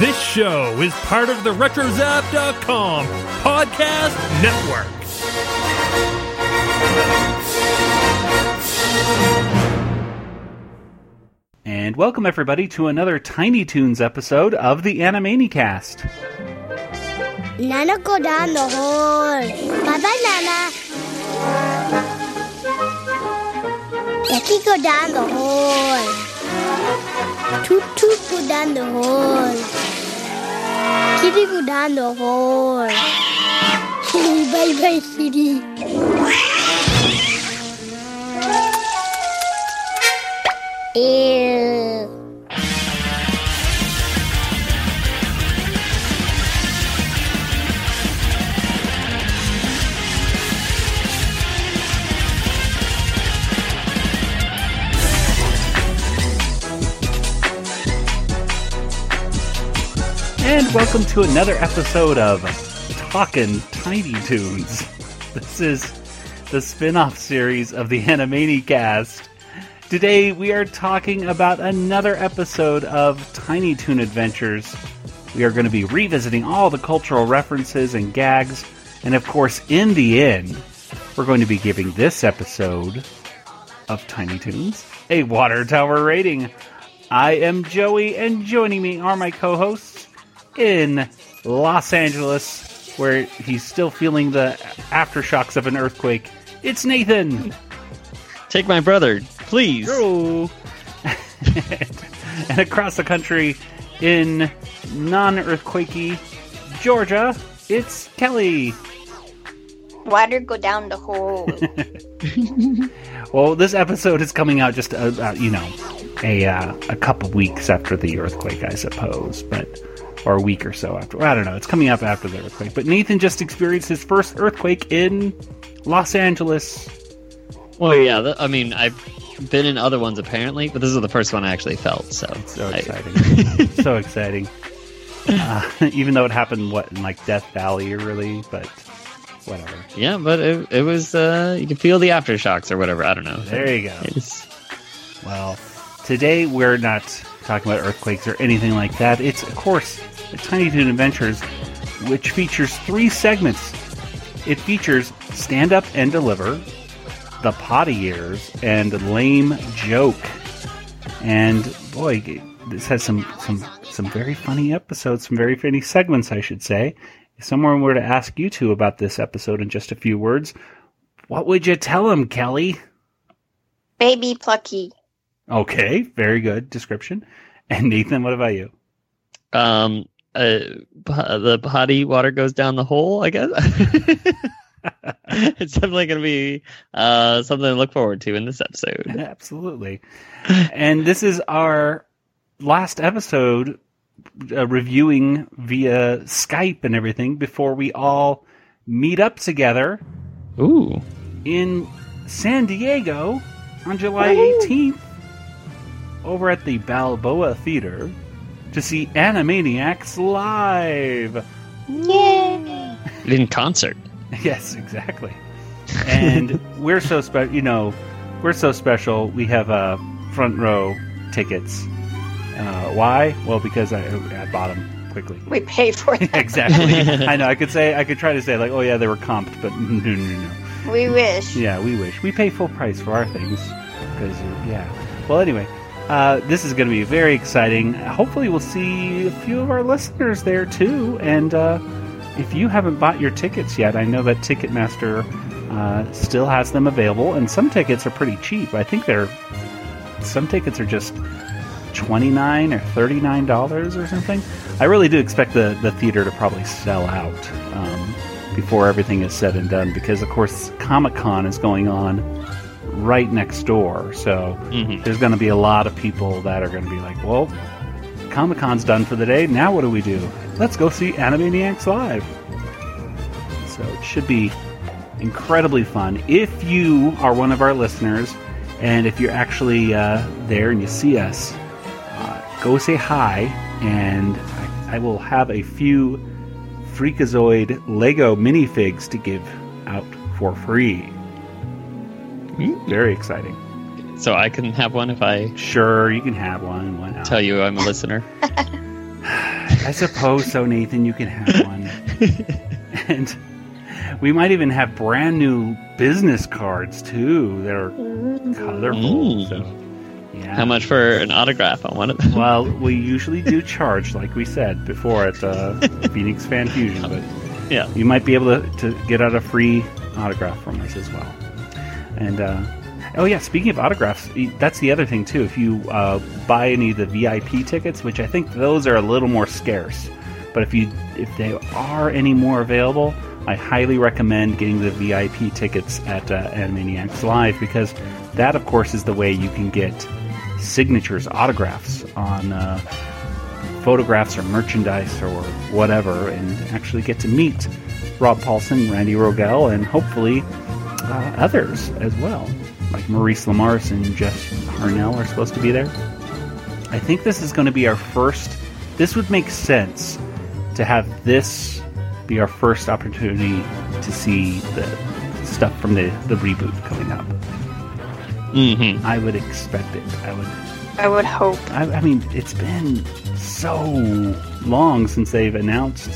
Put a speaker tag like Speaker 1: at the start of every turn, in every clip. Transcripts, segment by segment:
Speaker 1: This show is part of the RetroZap.com podcast network.
Speaker 2: And welcome everybody to another Tiny Toons episode of the Animanicast.
Speaker 3: Nana go down the hole. Bye bye, Nana. Becky go down the hole. Toot toot go down the hole. Kitty go down the hole. bye bye, Kitty. Ew.
Speaker 2: And welcome to another episode of Talkin' Tiny Toons. This is the spin-off series of the Animanicast. Today we are talking about another episode of Tiny Toon Adventures. We are going to be revisiting all the cultural references and gags, and of course, in the end, we're going to be giving this episode of Tiny Toons a water tower rating. I am Joey, and joining me are my co-hosts in Los Angeles, where he's still feeling the aftershocks of an earthquake. It's Nathan.
Speaker 4: Take my brother, please.
Speaker 2: Drew. and across the country in non-earthquakey Georgia, it's Kelly.
Speaker 5: Water go down the hole.
Speaker 2: Well, this episode is coming out just, uh, uh, you know, a uh, a couple weeks after the earthquake, I suppose, but or a week or so after. I don't know. It's coming up after the earthquake. But Nathan just experienced his first earthquake in Los Angeles.
Speaker 4: Well, yeah. th- I mean, I've been in other ones apparently, but this is the first one I actually felt. So,
Speaker 2: So
Speaker 4: I-
Speaker 2: exciting! so exciting! Uh, even though it happened what in like Death Valley, really, but whatever.
Speaker 4: yeah, but it, it was. Uh, you can feel the aftershocks or whatever. I don't know.
Speaker 2: There you go. Well, today we're not talking about earthquakes or anything like that. It's, of course, the Tiny Toon Adventures, which features three segments. It features Stand Up and Deliver, The Potty Years, and Lame Joke. And boy, this has some some some very funny episodes, some very funny segments, I should say. If someone were to ask you two about this episode in just a few words, what would you tell them, Kelly?
Speaker 5: Baby Plucky.
Speaker 2: Okay, very good description. And Nathan, what about you?
Speaker 4: um, uh, the potty water goes down the hole. I guess. it's definitely going to be uh, something to look forward to in this episode.
Speaker 2: Absolutely. And this is our last episode uh, reviewing via Skype and everything before we all meet up together
Speaker 4: Ooh.
Speaker 2: in San Diego on July 18th over at the Balboa Theater to see Animaniacs live.
Speaker 5: Yay!
Speaker 4: In concert.
Speaker 2: Yes, exactly. And we're so special, you know, we're so special. We have uh, front row tickets. Uh, why? Well, because I, I bought them quickly.
Speaker 5: We pay for that.
Speaker 2: exactly. I know. I could say, I could try to say like, oh yeah, they were comped, but no, no, no.
Speaker 5: We wish.
Speaker 2: Yeah, we wish we pay full price for our things because yeah. Well, anyway, uh, this is going to be very exciting. Hopefully, we'll see a few of our listeners there too. And uh, if you haven't bought your tickets yet, I know that Ticketmaster uh, still has them available, and some tickets are pretty cheap. I think they're some tickets are just twenty nine or thirty nine dollars or something. I really do expect the the theater to probably sell out um, before everything is said and done, because of course Comic Con is going on right next door, so
Speaker 4: Mhm.
Speaker 2: there's going to be a lot of people that are going to be like, well. Comic Con's done for the day. Now what do we do? Let's go see Animaniacs live. So it should be incredibly fun. If you are one of our listeners, and if you're actually uh, there and you see us, uh, go say hi, and I, I will have a few Freakazoid Lego minifigs to give out for free. Very exciting.
Speaker 4: So I can have one if I
Speaker 2: Sure, you can have one. Why not?
Speaker 4: tell you I'm a listener.
Speaker 2: I suppose so, Nathan. You can have one. and we might even have brand new business cards too that are colorful.
Speaker 4: Mm.
Speaker 2: So, yeah.
Speaker 4: How much for an autograph on one of them?
Speaker 2: Well, we usually do charge, like we said before at the Phoenix Fan Fusion, but
Speaker 4: Yeah.
Speaker 2: you might be able to, to get out a free autograph from us as well. And uh, oh yeah, speaking of autographs, that's the other thing too. If you uh, buy any of the VIP tickets, which I think those are a little more scarce, but if you if they are any more available, I highly recommend getting the VIP tickets at uh, Animaniacs Live because that, of course, is the way you can get signatures, autographs on. Uh, photographs or merchandise or whatever and actually get to meet Rob Paulsen, Randy Rogel, and hopefully uh, others as well. Like Maurice LaMarche and Jess Harnell are supposed to be there. I think this is going to be our first. This would make sense to have this be our first opportunity to see the stuff from the, the reboot coming up.
Speaker 4: Mm-hmm.
Speaker 2: I would expect it. I would
Speaker 5: I would hope.
Speaker 2: I, I mean, it's been so long since they've announced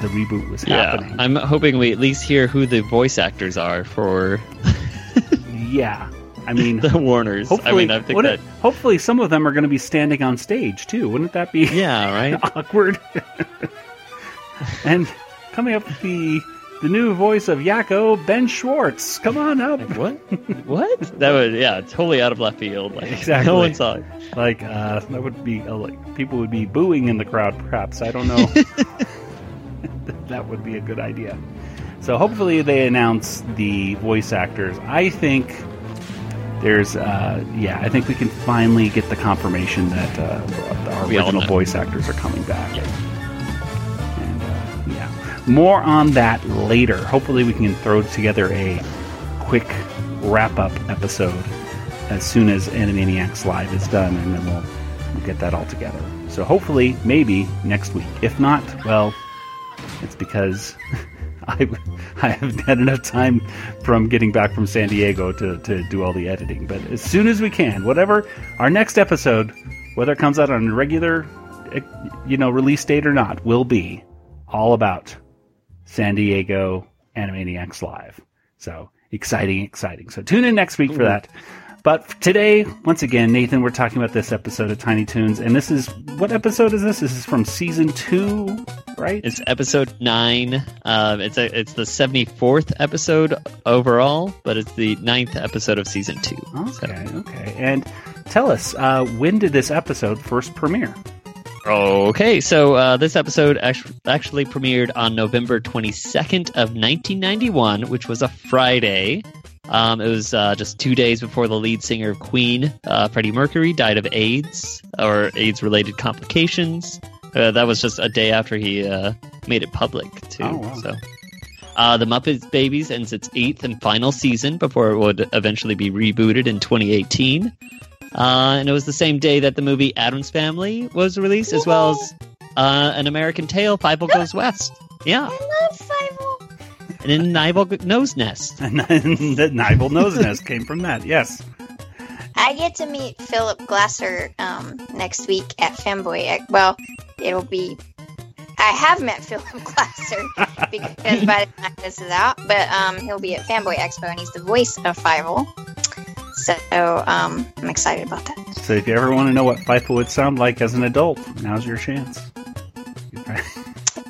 Speaker 2: the reboot was
Speaker 4: Yeah.
Speaker 2: happening.
Speaker 4: I'm hoping we at least hear who the voice actors are for
Speaker 2: yeah, I mean,
Speaker 4: the Warners. I
Speaker 2: hopefully,
Speaker 4: mean, I think that.
Speaker 2: hopefully, some of them are going to be standing on stage too. Wouldn't that be
Speaker 4: Yeah, right?
Speaker 2: awkward? and coming up, the the new voice of Yakko, Ben Schwartz. Come on up.
Speaker 4: Like, what? what? That would, yeah, totally out of left field. Like,
Speaker 2: Exactly.
Speaker 4: No one saw it.
Speaker 2: Like uh, that would be uh, like people would be booing in the crowd. Perhaps I don't know. that would be a good idea. So hopefully they announce the voice actors. I think there's uh, yeah. I think we can finally get the confirmation that uh, our
Speaker 4: We
Speaker 2: original voice actors are coming back. And uh, yeah, more on that later. Hopefully we can throw together a quick wrap up episode as soon as Animaniacs Live is done, and then we'll, we'll get that all together. So hopefully, maybe next week. If not, well, it's because I, I haven't had enough time from getting back from San Diego to, to do all the editing. But as soon as we can, whatever our next episode, whether it comes out on a regular, eh, you know, release date or not, will be all about San Diego Animaniacs Live. So exciting, exciting. So tune in next week for that. But today, once again, Nathan, we're talking about this episode of Tiny Toons, and this is what episode is this? This is from season two, right?
Speaker 4: It's episode nine. Um, it's a, it's the seventy fourth episode overall, but it's the ninth episode of season two. So-
Speaker 2: okay, okay. And tell us, uh, when did this episode first premiere?
Speaker 4: Okay, so uh, this episode act- actually premiered on November 22nd of 1991, which was a Friday. Um, it was uh, just two days before the lead singer of Queen, uh, Freddie Mercury, died of AIDS or AIDS-related complications. Uh, that was just a day after he uh, made it public, too.
Speaker 2: Oh, wow.
Speaker 4: So, uh, the Muppets Babies ends its eighth and final season before it would eventually be rebooted in 2018. Uh, and it was the same day that the movie Addams Family was released, as well as uh, An American Tale, Fievel Goes West. Yeah,
Speaker 5: I love Fievel
Speaker 4: and then Nibel Nose Nest.
Speaker 2: And the Nibel Nose Nest came from that, yes.
Speaker 5: I get to meet Phillip Glasser um, next week at Fanboy. Well, it'll be. I have met Phillip Glasser because by the time this is out, but um, he'll be at Fanboy Expo and he's the voice of Fievel. So um, I'm excited about that.
Speaker 2: So if you ever want to know what FIFA would sound like as an adult, now's your chance.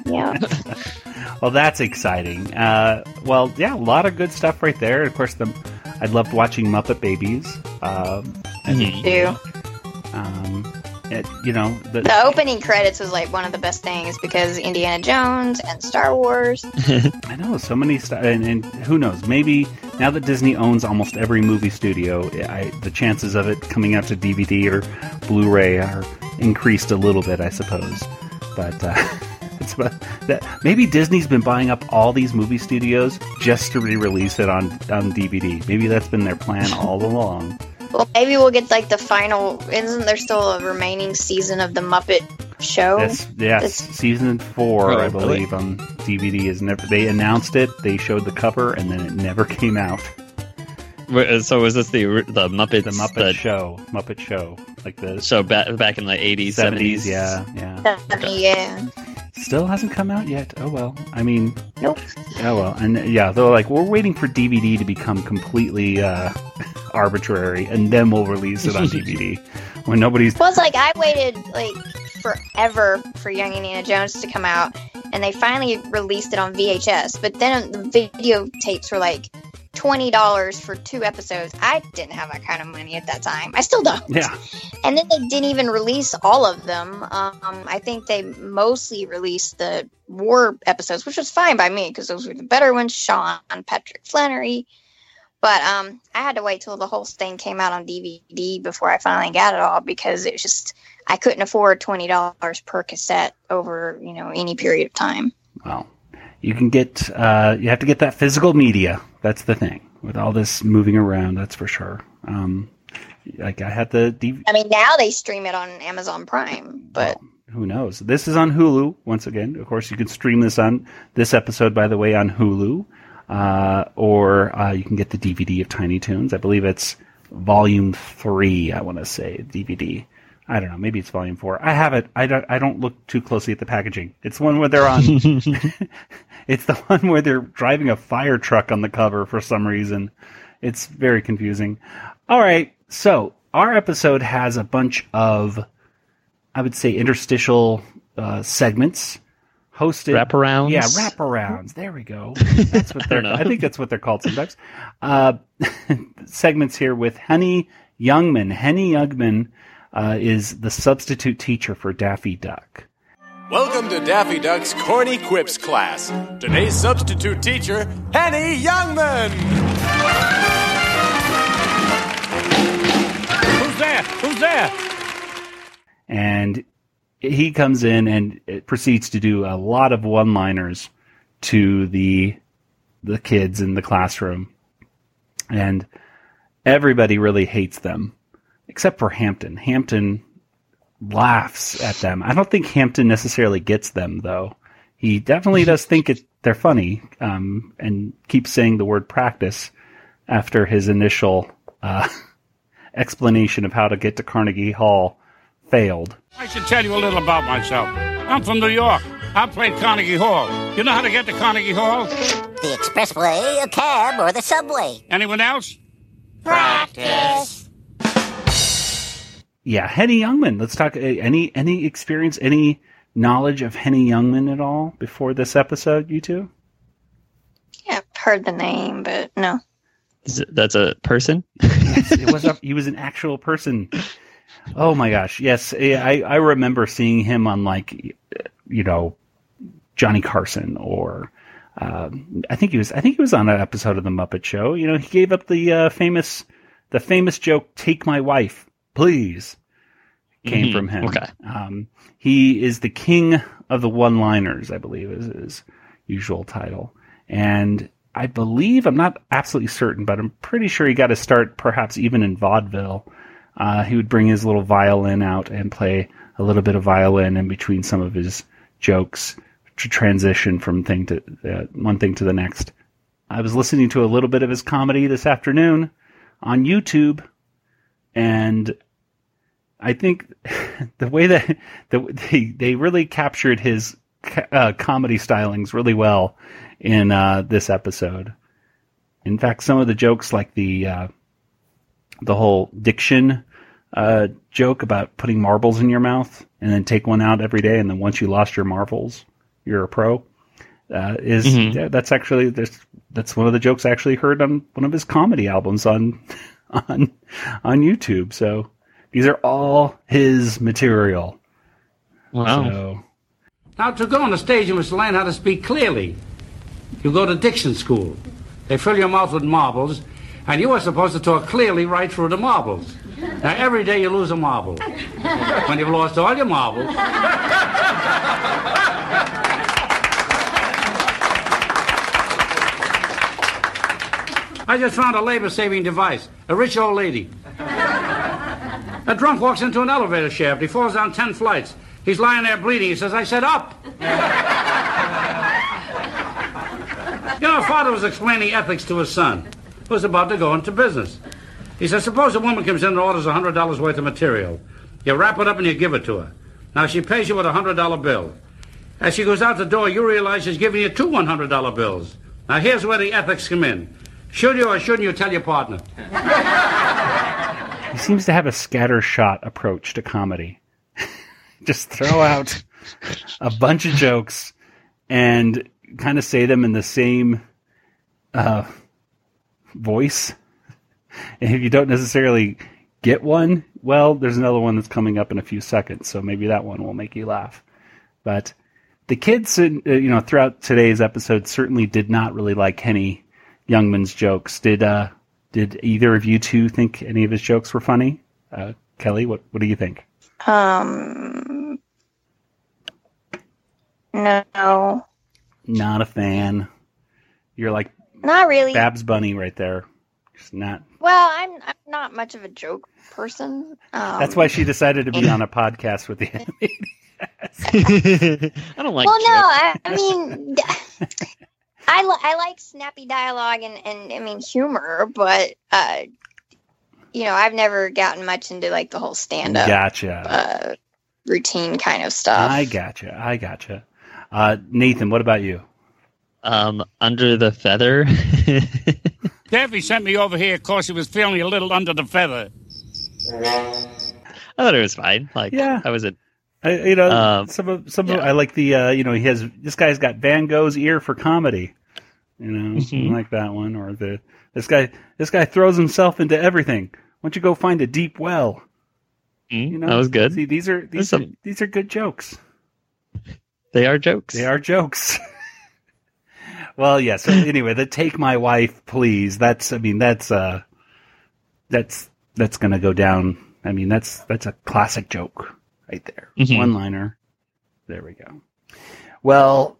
Speaker 5: Yeah.
Speaker 2: well, that's exciting. Uh, well, yeah, a lot of good stuff right there. Of course, the I loved watching Muppet Babies. Um, as a
Speaker 4: Mhm.
Speaker 5: Do.
Speaker 2: Um, it, you know, the,
Speaker 5: The opening credits was like one of the best things because Indiana Jones and Star Wars.
Speaker 2: I know so many stuff, and, and who knows? Maybe now that Disney owns almost every movie studio, I, the chances of it coming out to DVD or Blu-ray are increased a little bit, I suppose. But uh, it's about that. Maybe Disney's been buying up all these movie studios just to re-release it on on DVD. Maybe that's been their plan all along.
Speaker 5: Well, maybe we'll get like the final. Isn't there still a remaining season of the Muppet Show?
Speaker 2: Yes, yes.
Speaker 5: It's-
Speaker 2: Season four,
Speaker 4: Oh,
Speaker 2: I
Speaker 4: really?
Speaker 2: believe, on DVD is never. They announced it, they showed the cover, and then it never came out.
Speaker 4: Wait, uh, So was this the the Muppets?
Speaker 2: The Muppet
Speaker 4: that-
Speaker 2: Show, Muppet Show. like the
Speaker 4: So back back in the 80s,
Speaker 2: 70s.
Speaker 4: 70s.
Speaker 2: Yeah, yeah.
Speaker 5: Yeah.
Speaker 2: Still hasn't come out yet. Oh well. I mean,
Speaker 5: Nope.
Speaker 2: oh well. And yeah, they're like, we're waiting for DVD to become completely uh, arbitrary, and then we'll release it on DVD when nobody's.
Speaker 5: Well, it's like I waited like forever for Young Indiana Jones to come out, and they finally released it on VHS. But then the video tapes were like twenty dollars for two episodes. I didn't have that kind of money at that time. I still don't.
Speaker 2: Yeah,
Speaker 5: And then they didn't even release all of them. Um, I think they mostly released the war episodes, which was fine by me because those were the better ones. Sean, Patrick Flanery. But um, I had to wait till the whole thing came out on DVD before I finally got it all because it was just I couldn't afford twenty dollars per cassette over you know any period of time.
Speaker 2: well, you can get. Uh, you have to get that physical media. That's the thing with all this moving around. That's for sure. Um, like I had the DVD.
Speaker 5: I mean, now they stream it on Amazon Prime, but
Speaker 2: who knows? This is on Hulu once again. Of course, you can stream this on this episode, by the way, on Hulu, uh, or uh, you can get the DVD of Tiny Toons. I believe it's Volume Three. I want to say DVD. I don't know. Maybe it's Volume Four. I have it. I don't. I don't look too closely at the packaging. It's one where they're on. it's the one where they're driving a fire truck on the cover for some reason. It's very confusing. All right. So our episode has a bunch of I would say interstitial uh, segments hosted
Speaker 4: Wraparounds?
Speaker 2: Yeah, wraparounds. There we go. That's what they're.
Speaker 4: know.
Speaker 2: I think that's what they're called sometimes. Uh, segments here with Henny Youngman. Henny Youngman uh, is the substitute teacher for Daffy Duck.
Speaker 6: Welcome to Daffy Duck's Corny Quips class. Today's substitute teacher, Henny Youngman.
Speaker 1: Who's there? Who's there?
Speaker 2: and he comes in and proceeds to do a lot of one-liners to the the kids in the classroom and everybody really hates them except for Hampton. Hampton laughs at them. I don't think Hampton necessarily gets them though. He definitely does think it they're funny um, and keeps saying the word practice after his initial uh, explanation of how to get to Carnegie Hall failed.
Speaker 7: I should tell you a little about myself. I'm from New York. I played Carnegie Hall. You know how to get to Carnegie Hall?
Speaker 8: The expressway, a cab, or the subway.
Speaker 7: Anyone else?
Speaker 8: Practice.
Speaker 2: Yeah, Henny Youngman. Let's talk. uh, Any any experience, any knowledge of Henny Youngman at all before this episode? You two?
Speaker 5: yeah, I've heard the name, but no.
Speaker 4: Is it- that's a person?
Speaker 2: Yes, it was. A, he was an actual person. Oh my gosh! Yes, I I remember seeing him on like, you know, Johnny Carson or. Um, I think he was. I think he was on an episode of the Muppet Show. You know, he gave up the uh, famous, the famous joke, "Take my wife, please." Came
Speaker 4: Mhm,
Speaker 2: from him.
Speaker 4: okay.
Speaker 2: Um, he is the king of the one-liners. I believe is his usual title, and I believe I'm not absolutely certain, but I'm pretty sure he got to start perhaps even in vaudeville. Uh, he would bring his little violin out and play a little bit of violin in between some of his jokes to transition from thing to uh, one thing to the next. I was listening to a little bit of his comedy this afternoon on YouTube, and I think the way that the, they they really captured his uh, comedy stylings really well in uh, this episode. In fact, some of the jokes, like the uh, the whole diction uh, joke about putting marbles in your mouth and then take one out every day, and then once you lost your marbles, you're a pro. Uh, is
Speaker 4: Mhm.
Speaker 2: yeah, that's actually there's that's one of the jokes I actually heard on one of his comedy albums on on on YouTube. So these are all his material.
Speaker 4: Wow.
Speaker 2: So
Speaker 7: Now, to go on the stage, you must learn how to speak clearly. You go to diction school. They fill your mouth with marbles, and you are supposed to talk clearly right through the marbles. Now, every day you lose a marble. When you've lost all your marbles, I just found a labor saving device. A rich old lady. A drunk walks into an elevator shaft. He falls down 10 flights. He's lying there bleeding. He says, I said up. you know, father was explaining ethics to his son, who was about to go into business. He says, suppose a woman comes in and orders $100 worth of material. You wrap it up and you give it to her. Now, she pays you with a $100 bill. As she goes out the door, you realize she's giving you two $100 bills. Now, here's where the ethics come in. Should you or shouldn't you tell your partner?
Speaker 2: He seems to have a scattershot approach to comedy. Just throw out a bunch of jokes and kind of say them in the same uh, voice. And if you don't necessarily get one, well, there's another one that's coming up in a few seconds, so maybe that one will make you laugh. But the kids, uh, you know, throughout today's episode certainly did not really like Henny Youngman's jokes. Did uh, did either of you two think any of his jokes were funny? Uh, Kelly, what what do you think?
Speaker 5: Um, no,
Speaker 2: Not a fan. You're like
Speaker 5: not really.
Speaker 2: Babs Bunny right there. Just not.
Speaker 5: Well, I'm I'm not much of a joke person. Um,
Speaker 2: That's why she decided to be on a podcast with the
Speaker 4: I don't like
Speaker 5: well,
Speaker 4: jokes.
Speaker 5: no, I, I mean, I li- I like snappy dialogue and and I mean humor, but uh, you know, I've never gotten much into like the whole stand up
Speaker 2: Gotcha.
Speaker 5: uh, routine kind of stuff.
Speaker 2: I gotcha. I gotcha. Uh, Nathan, what about you?
Speaker 4: Um, under the feather.
Speaker 7: Daffy sent me over here because he was feeling a little under the feather.
Speaker 4: I thought it was fine. Like,
Speaker 2: Yeah.
Speaker 4: I was a
Speaker 2: I, you know,
Speaker 4: Um,
Speaker 2: some of some of. I like the uh, you know he has this guy's got Van Gogh's ear for comedy. You know,
Speaker 4: Mhm.
Speaker 2: Like that one. Or the this guy this guy throws himself into everything. Why don't you go find a deep well?
Speaker 4: Mm,
Speaker 2: You know,
Speaker 4: that was good.
Speaker 2: See, these are these are,
Speaker 4: some-
Speaker 2: these are good jokes.
Speaker 4: They are jokes.
Speaker 2: They are jokes. well, yeah. So anyway, the "Take My Wife, Please." That's I mean that's uh that's that's gonna go down. I mean that's that's a classic joke right there.
Speaker 4: Mhm.
Speaker 2: One liner. There we go. Well,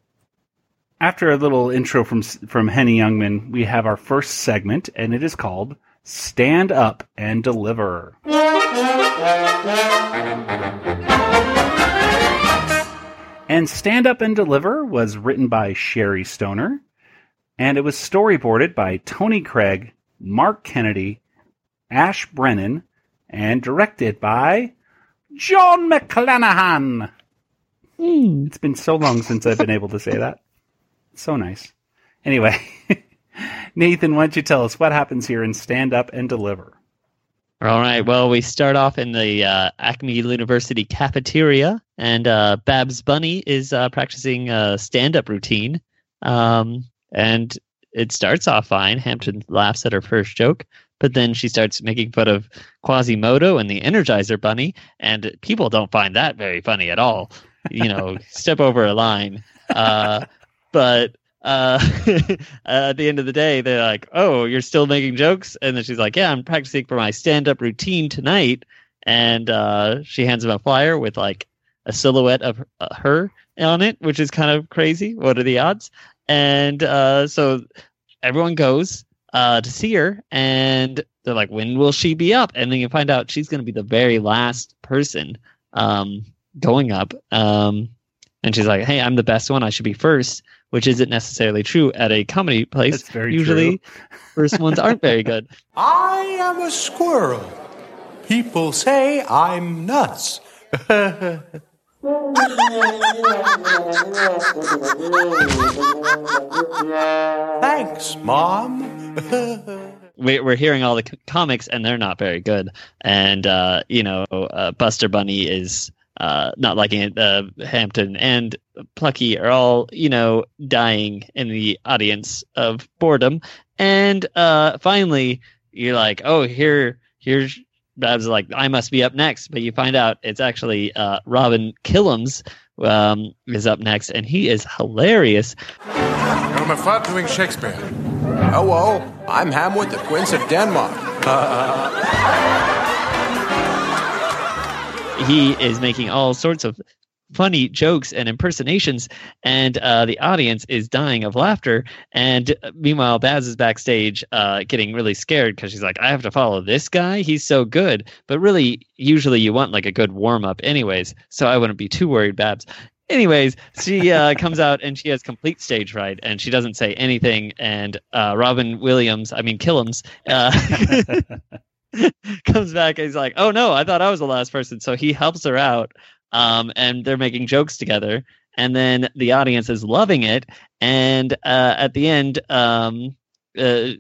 Speaker 2: after a little intro from from Henny Youngman, we have our first segment, and it is called "Stand Up and Deliver." And Stand Up and Deliver was written by Sherri Stoner, and it was storyboarded by Tony Craig, Mark Kennedy, Ash Brannon, and directed by Jon McClenahan. It's been so long since I've been able to say that. So nice. Anyway, Nathan, why don't you tell us what happens here in Stand Up and Deliver?
Speaker 4: All right. Well, we start off in the uh, Acme University cafeteria, and uh, Babs Bunny is uh, practicing a stand-up routine. Um, and it starts off fine. Hampton laughs at her first joke, but then she starts making fun of Quasimodo and the Energizer Bunny, and people don't find that very funny at all. You know, step over a line. Uh, but uh, at the end of the day, they're like, "Oh, you're still making jokes," and then she's like, "Yeah, I'm practicing for my stand-up routine tonight." And uh, she hands him a flyer with like a silhouette of uh, her on it, which is kind of crazy. What are the odds? And uh, so everyone goes uh, to see her, and they're like, "When will she be up?" And then you find out she's going to be the very last person um, going up. Um, and she's like, "Hey, I'm the best one. I should be first which isn't necessarily true at a comedy place.
Speaker 2: That's very
Speaker 4: Usually, first ones aren't very good.
Speaker 6: I am a squirrel. People say I'm nuts. Thanks, Mom.
Speaker 4: We- We're hearing all the comics, and they're not very good. And uh, you know, uh, Buster Bunny is uh, not liking it. Uh, Hampton and Plucky are all you know dying in the audience of boredom. And uh, finally, you're like, oh, here, here's Babs. Like, I must be up next, but you find out it's actually uh, Robin Killems um, is up next, and he is hilarious.
Speaker 6: You're my father doing Shakespeare. Hello, I'm Hamlet, the Prince of Denmark.
Speaker 4: he is making all sorts of funny jokes and impersonations, and uh, the audience is dying of laughter. And meanwhile, Babs is backstage, uh, getting really scared because she's like, "I have to follow this guy. He's so good." But really, usually you want like a good warm up, anyways. So I wouldn't be too worried, Babs. Anyways, she uh, comes out and she has complete stage fright, and she doesn't say anything. And uh, Robin Williams, I mean Killems, uh, comes back and he's like, "Oh no, I thought I was the last person." So he helps her out, um, and they're making jokes together. And then the audience is loving it. And uh, at the end, um, uh,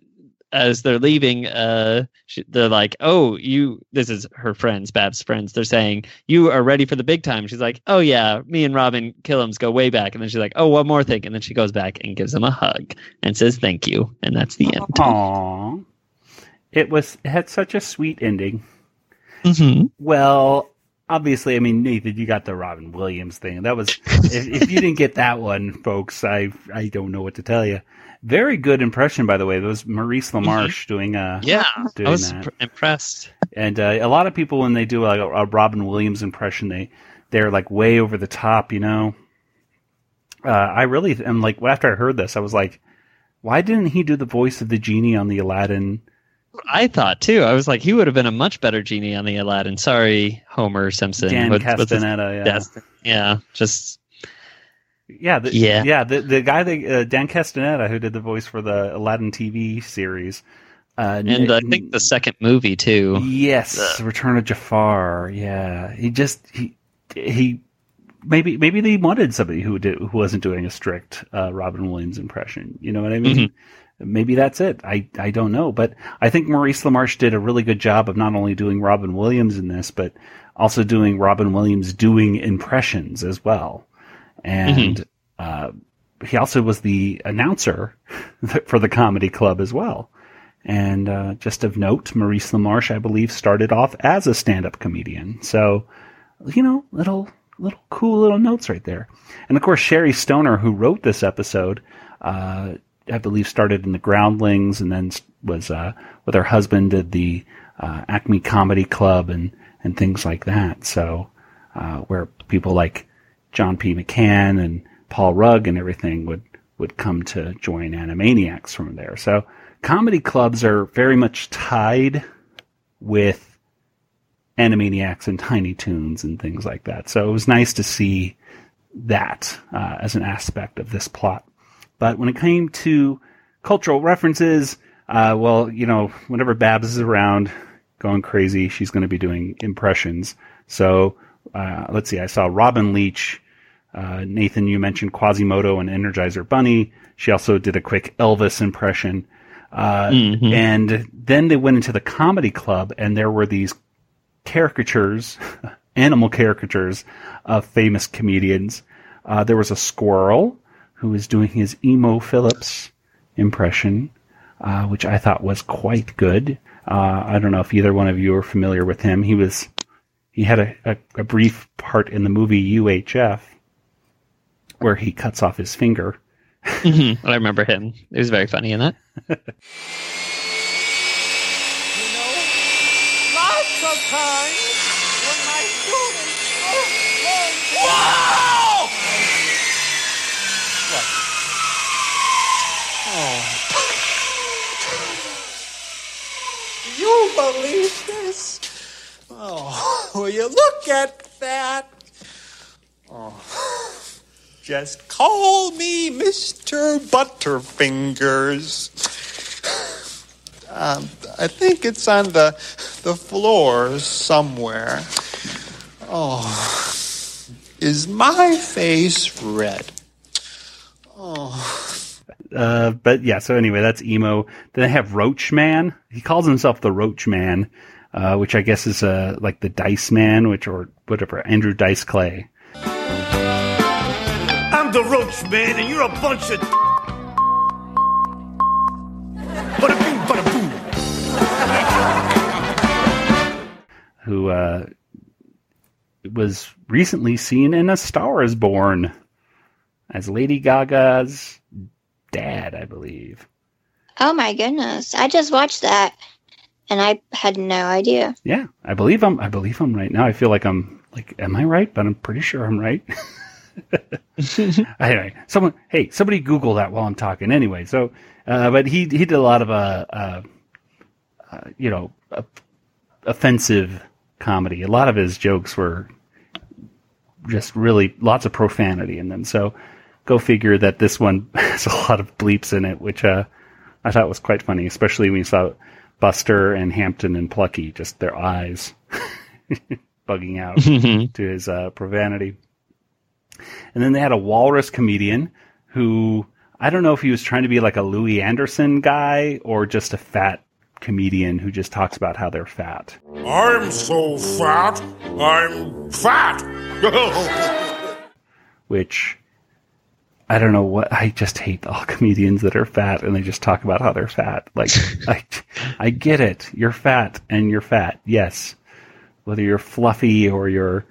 Speaker 4: as they're leaving, uh, she, they're like, "Oh, you." This is her friends, Bab's friends. They're saying, "You are ready for the big time." She's like, "Oh yeah, me and Robin Killems go way back." And then she's like, "Oh, one more thing." And then she goes back and gives him a hug and says, "Thank you." And that's the end.
Speaker 2: Aww. It was it had such a sweet ending.
Speaker 4: hmm
Speaker 2: Well, obviously, I mean, Nathan, you got the Robin Williams thing. That was if, if you didn't get that one, folks, I I don't know what to tell you. Very good impression, by the way. That was Maurice LaMarche doing uh
Speaker 4: Yeah,
Speaker 2: doing
Speaker 4: I was
Speaker 2: that.
Speaker 4: impressed.
Speaker 2: And uh, a lot of people, when they do like a, a Robin Williams impression, they they're like way over the top, you know. Uh, I really am like after I heard this, I was like, why didn't he do the voice of the genie on the Aladdin?
Speaker 4: I thought too. I was like, he would have been a much better genie on the Aladdin. Sorry, Homer Simpson.
Speaker 2: Dan
Speaker 4: What-
Speaker 2: Castellaneta, yeah.
Speaker 4: Yeah, just
Speaker 2: Yeah, the,
Speaker 4: Yeah.
Speaker 2: yeah. The the guy that uh, Dan Castellaneta who did the voice for the Aladdin TV series, uh,
Speaker 4: and I think the second movie too.
Speaker 2: yes, Return of Jafar. Yeah, he just he he maybe maybe they wanted somebody who did who wasn't doing a strict uh, Robin Williams impression. You know what I mean? Maybe that's it. I I don't know, but I think Maurice LaMarche did a really good job of not only doing Robin Williams in this, but also doing Robin Williams doing impressions as well. And uh, he also was the announcer for the comedy club as well. And uh, just of note, Maurice LaMarche, I believe, started off as a stand-up comedian. So, you know, little little cool little notes right there. And of course, Sherri Stoner, who wrote this episode, uh, I believe, started in the Groundlings, and then was uh, with her husband did the uh, Acme Comedy Club and and things like that. So, uh, where people like John P. McCann and Paul Rugg and everything would would come to join Animaniacs from there. So comedy clubs are very much tied with Animaniacs and Tiny Toons and things like that. So it was nice to see that uh, as an aspect of this plot. But when it came to cultural references, uh, well, you know, whenever Babs is around going crazy, she's going to be doing impressions. So uh, let's see, I saw Robin Leach. Uh, Nathan, you mentioned Quasimodo and Energizer Bunny. She also did a quick Elvis impression. Uh,
Speaker 4: Mhm.
Speaker 2: And then they went into the comedy club, and there were these caricatures, animal caricatures of famous comedians. Uh, there was a squirrel who was doing his Emo Phillips impression, uh, which I thought was quite good. Uh, I don't know if either one of you are familiar with him. He was he had a, a, a brief part in the movie UHF where he cuts off his finger.
Speaker 4: Mhm, I remember him. It was very funny in that.
Speaker 9: Lots of times when my students. Oh, What? Oh. You believe this? Oh, will you look at that? Oh. Just call me Mr. Butterfingers. Um, I think it's on the the floor somewhere. Oh, is my face red? Oh,
Speaker 2: Uh, but yeah, so anyway, that's emo. Then I have Roach Man. He calls himself the Roach Man, uh, which I guess is uh, like the Dice Man, which or whatever Andrew Dice Clay.
Speaker 9: I'm the Roach Man, and you're a bunch of. Bada bing, bada boom.
Speaker 2: who uh, was recently seen in A Star Is Born as Lady Gaga's dad, I believe.
Speaker 5: Oh my goodness. I just watched that and I had no idea.
Speaker 2: Yeah, I believe I'm. I believe I'm right now. I feel like I'm like, am I right? But I'm pretty sure I'm right. anyway, someone, hey, somebody Google that while I'm talking. Anyway, so, uh, but he he did a lot of uh, uh, uh you know, uh, offensive comedy. A lot of his jokes were just really lots of profanity in them. So, go figure that this one has a lot of bleeps in it, which uh, I thought was quite funny, especially when you saw Buster and Hampton and Plucky, just their eyes bugging out
Speaker 4: Mhm.
Speaker 2: to his uh, profanity. And then they had a walrus comedian who I don't know if he was trying to be like a Louie Anderson guy or just a fat comedian who just talks about how they're fat.
Speaker 10: I'm so fat, I'm fat.
Speaker 2: which I don't know what I just hate all comedians that are fat and they just talk about how they're fat. Like I I get it. You're fat and you're fat. Yes. Whether you're fluffy or you're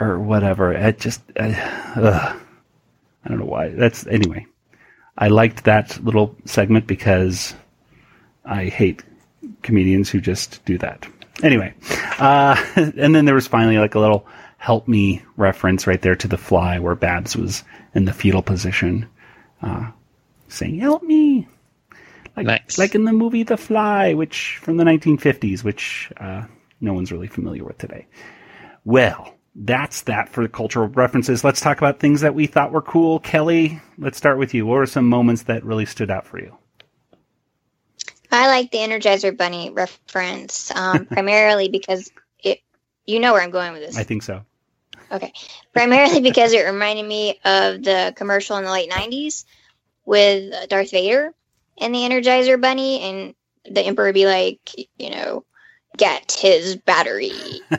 Speaker 2: or whatever. It just uh, ugh. I don't know why. That's anyway. I liked that little segment because I hate comedians who just do that. Anyway, uh, and then there was finally like a little help me reference right there to the fly where Babs was in the fetal position, uh, saying "Help me," like
Speaker 4: Nice.
Speaker 2: like in the movie The Fly, which from the 1950s, which uh, no one's really familiar with today. Well, that's that for the cultural references. Let's talk about things that we thought were cool. Kelly, let's start with you. What were some moments that really stood out for you?
Speaker 5: I like the Energizer Bunny reference um, primarily because it. You know where I'm going with this.
Speaker 2: I think so.
Speaker 5: Okay. Primarily because it reminded me of the commercial in the late 90s with Darth Vader and the Energizer Bunny, and the Emperor would be like, you know, get his battery.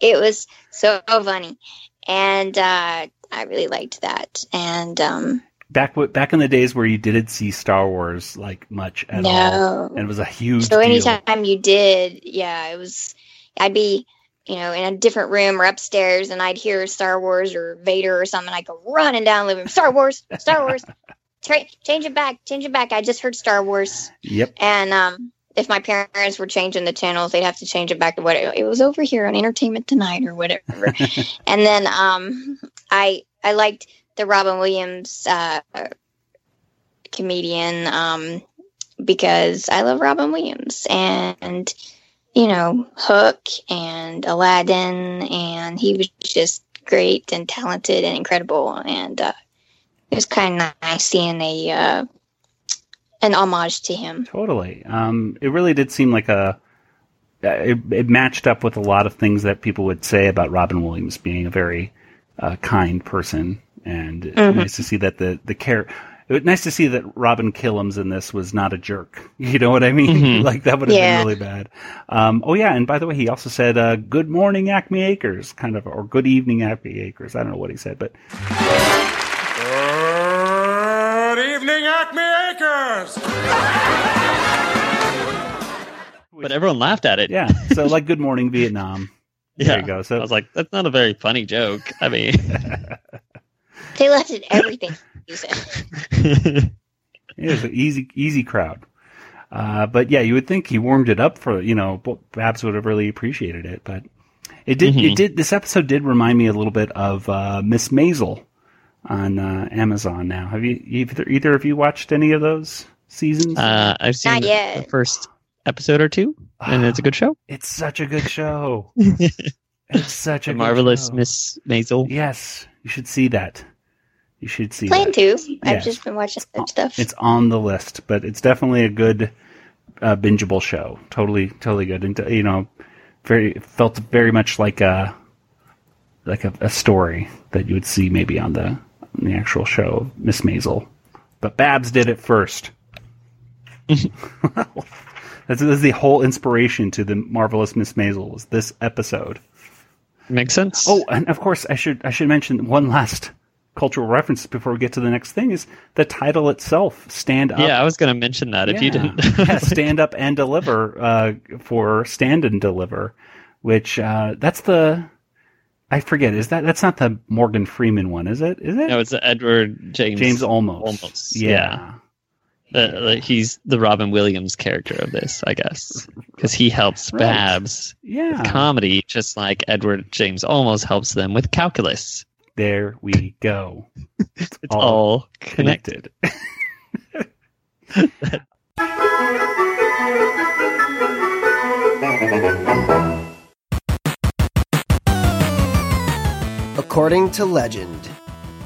Speaker 5: it was so funny. And uh, I really liked that. And um,
Speaker 2: Back back in the days where you didn't see Star Wars like much at all, and it was a huge
Speaker 5: so
Speaker 2: deal.
Speaker 5: anytime you did, yeah, it was, I'd be, you know, in a different room or upstairs and I'd hear Star Wars or Vader or something. I'd go running down the living room, Star Wars, Star Wars, Tra- change it back, change it back. I just heard Star Wars.
Speaker 2: Yep.
Speaker 5: And um, if my parents were changing the channels, they'd have to change it back to what it, it was over here on Entertainment Tonight or whatever. and then um, I I liked the Robin Williams uh, comedian um, because I love Robin Williams and you know Hook and Aladdin, and he was just great and talented and incredible, and uh, it was kind of nice seeing a uh, an homage to him.
Speaker 2: Totally. Um, it really did seem like a. uh, It, it matched up with a lot of things that people would say about Robin Williams being a very uh, kind person, and
Speaker 11: Mhm.
Speaker 2: nice to see that the the care. It was nice to see that Robin Killems in this was not a jerk. You know what I mean?
Speaker 4: Mhm.
Speaker 2: like that would have
Speaker 4: Yeah.
Speaker 2: been really bad. Um, oh yeah, and by the way, he also said uh, "Good morning, Acme Acres," kind of, or "Good evening, Acme Acres." I don't know what he said, but
Speaker 10: Good evening, Acme Acres.
Speaker 4: But everyone laughed at it.
Speaker 2: yeah. So like, "Good morning, Vietnam."
Speaker 4: Yeah.
Speaker 2: There you go. So
Speaker 4: I was like, that's not a very funny joke. I mean,
Speaker 5: They laughed at everything you said.
Speaker 2: It was an easy, easy crowd. Uh, but yeah, you would think he warmed it up for you know Babs would have really appreciated it, but it did.
Speaker 4: Mhm.
Speaker 2: It did. This episode did remind me a little bit of uh, Miss Maisel on uh, Amazon. Now, have you either either of you watched any of those seasons?
Speaker 4: uh, I've seen
Speaker 5: Not
Speaker 4: the,
Speaker 5: yet.
Speaker 4: the first episode or two, and it's a good show.
Speaker 2: It's such a good show. it's such a
Speaker 4: The
Speaker 2: good
Speaker 4: marvelous
Speaker 2: show.
Speaker 4: Miss Maisel.
Speaker 2: Yes, you should see that. You should see
Speaker 5: Plan
Speaker 2: that.
Speaker 5: to.
Speaker 2: Yeah.
Speaker 5: I've just been watching that stuff.
Speaker 2: It's on the list, but it's definitely a good uh, bingeable show. Totally, totally good, and you know, very felt very much like a like a, a story that you would see maybe on the on the actual show Miss Maisel. But Babs did it first. that's, that's the whole inspiration to the marvelous Miss Maisel was this episode.
Speaker 4: Makes sense.
Speaker 2: Oh, and of course, I should I should mention one last cultural references before we get to the next thing is the title itself. Stand up.
Speaker 4: yeah, I was going to mention that if you didn't.
Speaker 2: yeah, stand up and deliver uh, for stand and deliver, which uh, that's the I forget is that that's not the Morgan Freeman one, is it? Is it?
Speaker 4: no, it's Edward James.
Speaker 2: James Olmos.
Speaker 4: Olmos.
Speaker 2: Yeah.
Speaker 4: Yeah. The- the- he's the Robin Williams character of this, I guess, because he helps
Speaker 2: Right.
Speaker 4: Babs
Speaker 2: Yeah.
Speaker 4: with comedy, just like Edward James Olmos helps them with calculus.
Speaker 2: There we go.
Speaker 4: It's all connected.
Speaker 12: According to legend,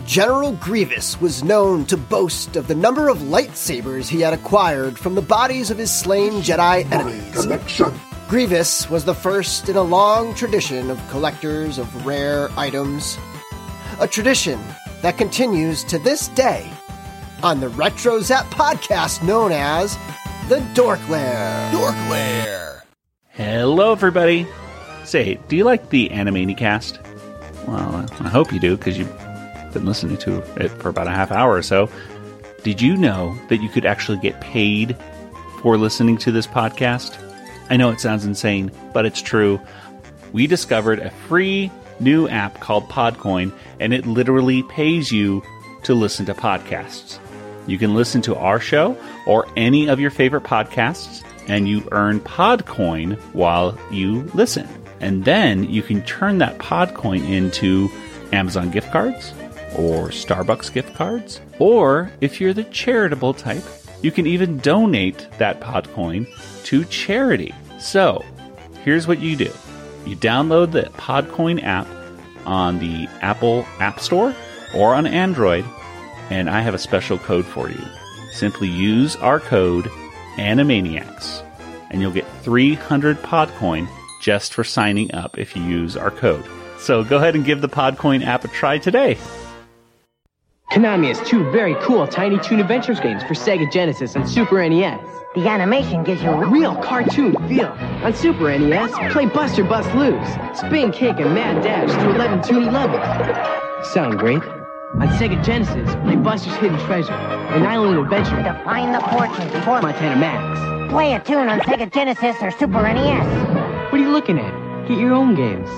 Speaker 11: General Grievous was known to boast of the number of lightsabers he had acquired from the bodies of his slain Jedi enemies. Grievous was the first in a long tradition of collectors of rare items. A tradition that continues to this day on the Retro Zap podcast known as the Dork Lair. Dork Lair.
Speaker 2: Hello, everybody. Say, do you like the Animanicast? Well, I hope you do because you've been listening to it for about a half hour or so. Did you know that you could actually get paid for listening to this podcast? I know it sounds insane, but it's true. We discovered a free new app called Podcoin, and it literally pays you to listen to podcasts. You can listen to our show or any of your favorite podcasts, and you earn Podcoin while you listen. And then you can turn that Podcoin into Amazon gift cards or Starbucks gift cards. Or if you're the charitable type, you can even donate that Podcoin to charity. So here's what you do you download the Podcoin app on the Apple App Store or on Android, and I have a special code for you. Simply use our code Animaniacs, and you'll get 300 Podcoin just for signing up if you use our code. So go ahead and give the Podcoin app a try today.
Speaker 12: Konami has two very cool Tiny Toon Adventures games for Sega Genesis and Super NES.
Speaker 8: The animation gives you a
Speaker 12: real cartoon feel. On Super NES, play Buster Bust Loose, Spin Kick and Mad Dash to 11 toony levels. Sound great? On Sega Genesis, play Buster's Hidden Treasure, an island adventure
Speaker 8: to find the fortune before
Speaker 12: Montana Max.
Speaker 8: Play a tune on Sega Genesis or Super NES.
Speaker 12: What are you looking at? Get your own games.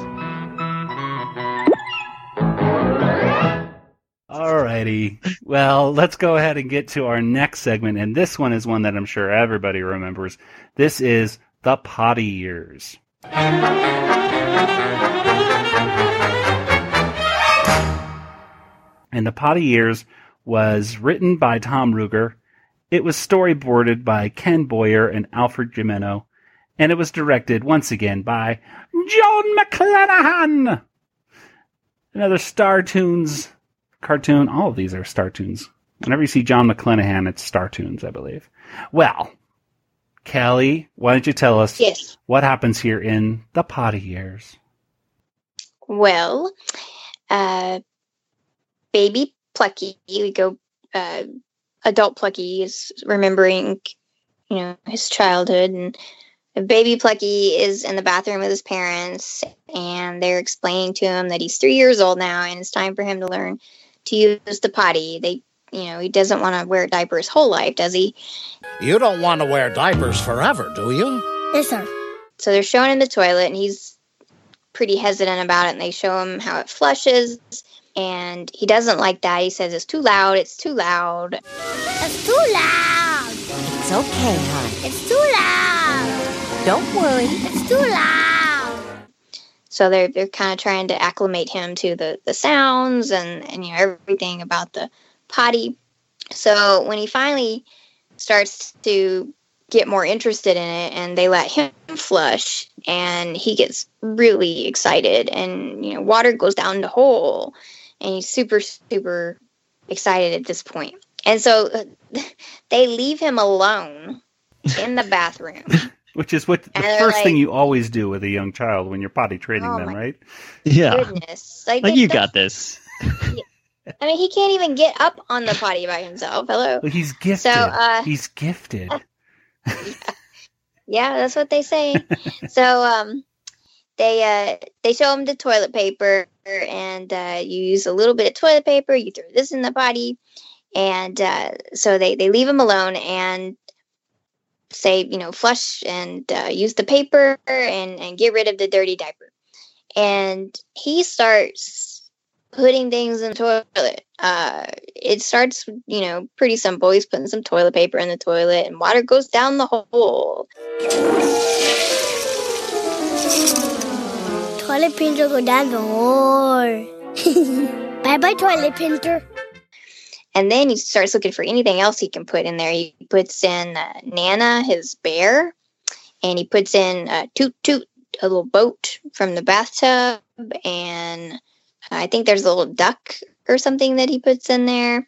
Speaker 2: Alrighty. Well, let's go ahead and get to our next segment, and this one is one that I'm sure everybody remembers. This is the potty years. And the potty years was written by Tom Ruegger. It was storyboarded by Ken Boyer and Alfred Gimeno, and it was directed once again by Jon McClenahan. Another StarToons cartoon. All of these are StarToons. Whenever you see Jon McClenahan, it's StarToons, I believe. Well, Kelly, why don't you tell us
Speaker 5: yes.
Speaker 2: what happens here in the potty years?
Speaker 5: Well, uh, baby Plucky, we go, uh, adult Plucky is remembering, you know, his childhood and baby Plucky is in the bathroom with his parents and they're explaining to him that he's three years old now and it's time for him to learn to use the potty. They, you know, he doesn't want to wear diapers whole life, does he?
Speaker 13: You don't want to wear diapers forever, do you?
Speaker 3: Yes, sir.
Speaker 5: So they're showing him the toilet, and he's pretty hesitant about it. And they show him how it flushes, and he doesn't like that. He says it's too loud. It's too loud.
Speaker 3: It's too loud.
Speaker 8: It's okay, hon.
Speaker 3: It's too loud.
Speaker 8: Don't worry.
Speaker 3: It's too loud.
Speaker 5: So they're they're kind of trying to acclimate him to the the sounds and and you know everything about the potty. So when he finally starts to get more interested in it and they let him flush and he gets really excited and you know water goes down the hole and he's super super excited at this point. And so uh, they leave him alone in the bathroom.
Speaker 2: Which is what the
Speaker 5: And they're
Speaker 2: first
Speaker 5: like-
Speaker 2: thing you always do with a young child when you're potty training
Speaker 5: Oh
Speaker 2: them,
Speaker 5: my
Speaker 2: right?
Speaker 4: Yeah.
Speaker 5: Goodness. Like,
Speaker 4: Like you
Speaker 5: that's-
Speaker 4: got this.
Speaker 5: I mean, he can't even get up on the potty by himself. Hello.
Speaker 2: Well, he's gifted.
Speaker 5: So, uh,
Speaker 2: he's gifted.
Speaker 5: Yeah, that's what they say. so, um, they uh they show him the toilet paper, and uh, you use a little bit of toilet paper. You throw this in the potty, and uh, so they they leave him alone and say, you know, flush and uh, use the paper and and get rid of the dirty diaper. And he starts putting things in the toilet. Uh, it starts, you know, pretty simple. He's putting some toilet paper in the toilet, and water goes down the hole.
Speaker 3: Toilet painter go down the hole. bye bye, toilet painter.
Speaker 5: And then he starts looking for anything else he can put in there. He puts in uh, Nana, his bear, and he puts in uh, Toot Toot, a little boat from the bathtub, and I think there's a little duck or something that he puts in there,